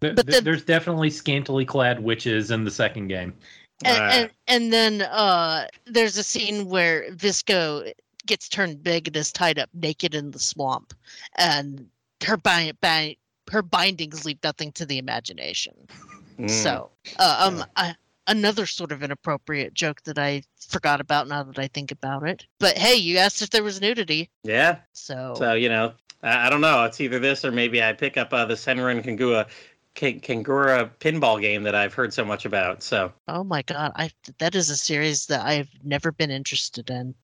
Th- But the- there's definitely scantily clad witches in the second game. and, Uh, and and then uh there's a scene where Visco gets turned big and is tied up naked in the swamp, and her bind, bind her bindings leave nothing to the imagination. Mm. So, uh, um, I, another sort of inappropriate joke that I forgot about now that I think about it. But hey, you asked if there was nudity, yeah. so, So you know, I, I don't know. It's either this or maybe I pick up uh, the Senran Kangua K- Kagura pinball game that I've heard so much about. So oh my god, I that is a series that I've never been interested in.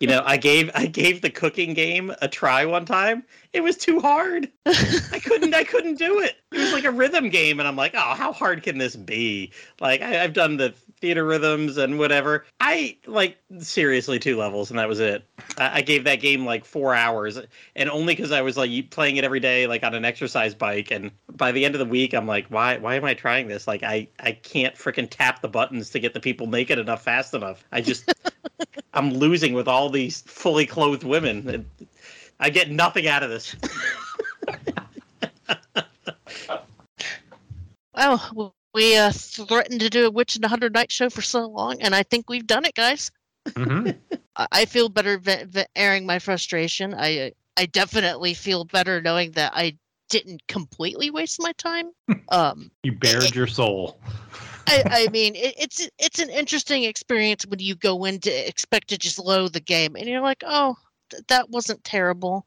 you know, I gave I gave the cooking game a try one time. It was too hard. I couldn't I couldn't do it. It was like a rhythm game, and I'm like, oh, how hard can this be? Like I, I've done the Theatrhythms and whatever. I like seriously two levels, and that was it. I, I gave that game like four hours, and only because I was like playing it every day, like on an exercise bike. And by the end of the week, I'm like, why why am I trying this? Like I I can't freaking tap the buttons to get the people naked enough fast enough. I just I'm losing with all these fully clothed women. And I get nothing out of this. Well, w- we uh, threatened to do a Witch in a Hundred Knight show for so long, and I think we've done it, guys. Mhm. I, feel better ve- ve- airing my frustration. I I definitely feel better knowing that I didn't completely waste my time. Um, You bared your soul. I, I mean, it, it's it's an interesting experience when you go in to expect to just load the game, and you're like, oh, th- that wasn't terrible.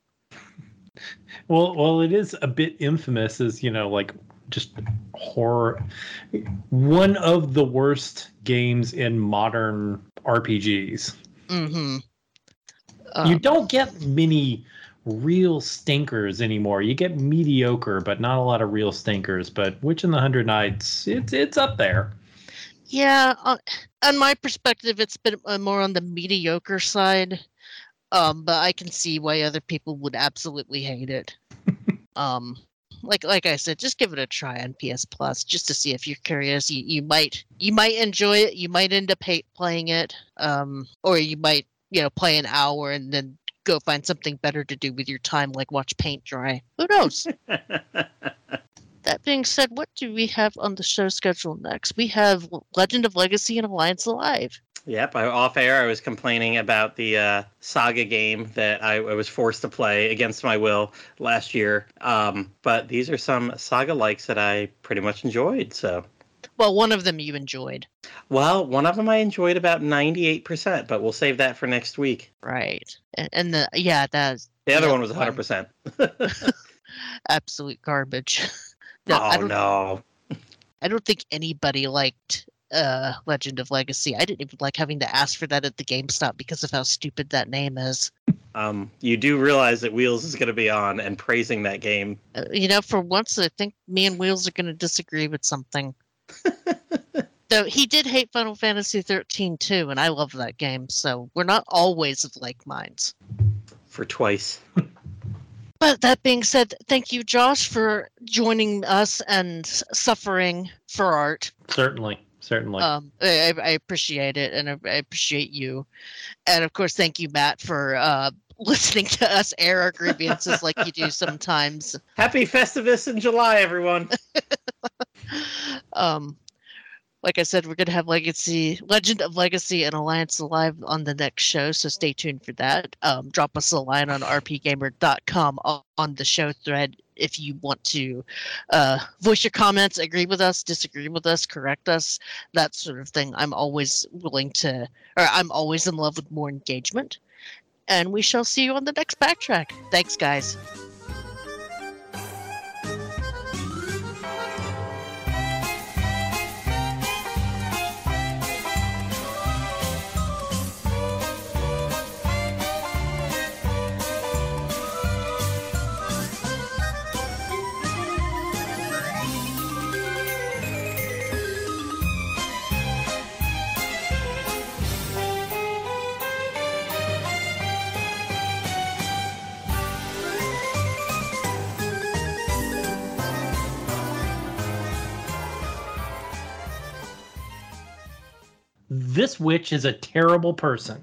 Well, well, it is a bit infamous as you know, like just horror. One of the worst games in modern RPGs. Mm-hmm. you don't get many real stinkers anymore. You get mediocre, but not a lot of real stinkers. But Witch in the Hundred Knights, it's it's up there. Yeah, on, on my perspective, it's been uh, more on the mediocre side. Um, but I can see why other people would absolutely hate it. um, like like I said, just give it a try on PS Plus, just to see if you're curious. You you might you might enjoy it. You might end up playing it. Um, or you might you know play an hour and then go find something better to do with your time, like watch paint dry. Who knows? That being said, what do we have on the show schedule next? We have Legend of Legacy and Alliance Alive. Yep, I, off air, I was complaining about the uh, Saga game that I, I was forced to play against my will last year. Um, but these are some Saga likes that I pretty much enjoyed. So, Well, one of them you enjoyed, well, one of them I enjoyed about 98%, but we'll save that for next week. right? And, and the yeah, that's The other one was 100%. absolute garbage. no, I oh, don't. no. I don't think anybody liked uh, Legend of Legacy. I didn't even like having to ask for that at the GameStop because of how stupid that name is. Um, you do realize that Wheels is going to be on and praising that game. Uh, you know, for once, I think me and Wheels are going to disagree with something. Though he did hate Final Fantasy 13 too, and I love that game, so we're not always of like minds. For twice. But that being said, thank you, Josh, for joining us and suffering for art. Certainly, certainly. Um, I, I appreciate it, and I, I appreciate you, and of course, thank you, Matt, for uh, listening to us air our grievances like you do sometimes. Happy Festivus in July, everyone. um, like I said, we're gonna have Legacy, Legend of Legacy, and Alliance Alive on the next show, so stay tuned for that. Um, drop us a line on rpgamer.com o- on the show thread if you want to uh, voice your comments, agree with us, disagree with us, correct us, that sort of thing. I'm always willing to, or I'm always in love with more engagement. And we shall see you on the next backtrack. Thanks, guys. This witch is a terrible person.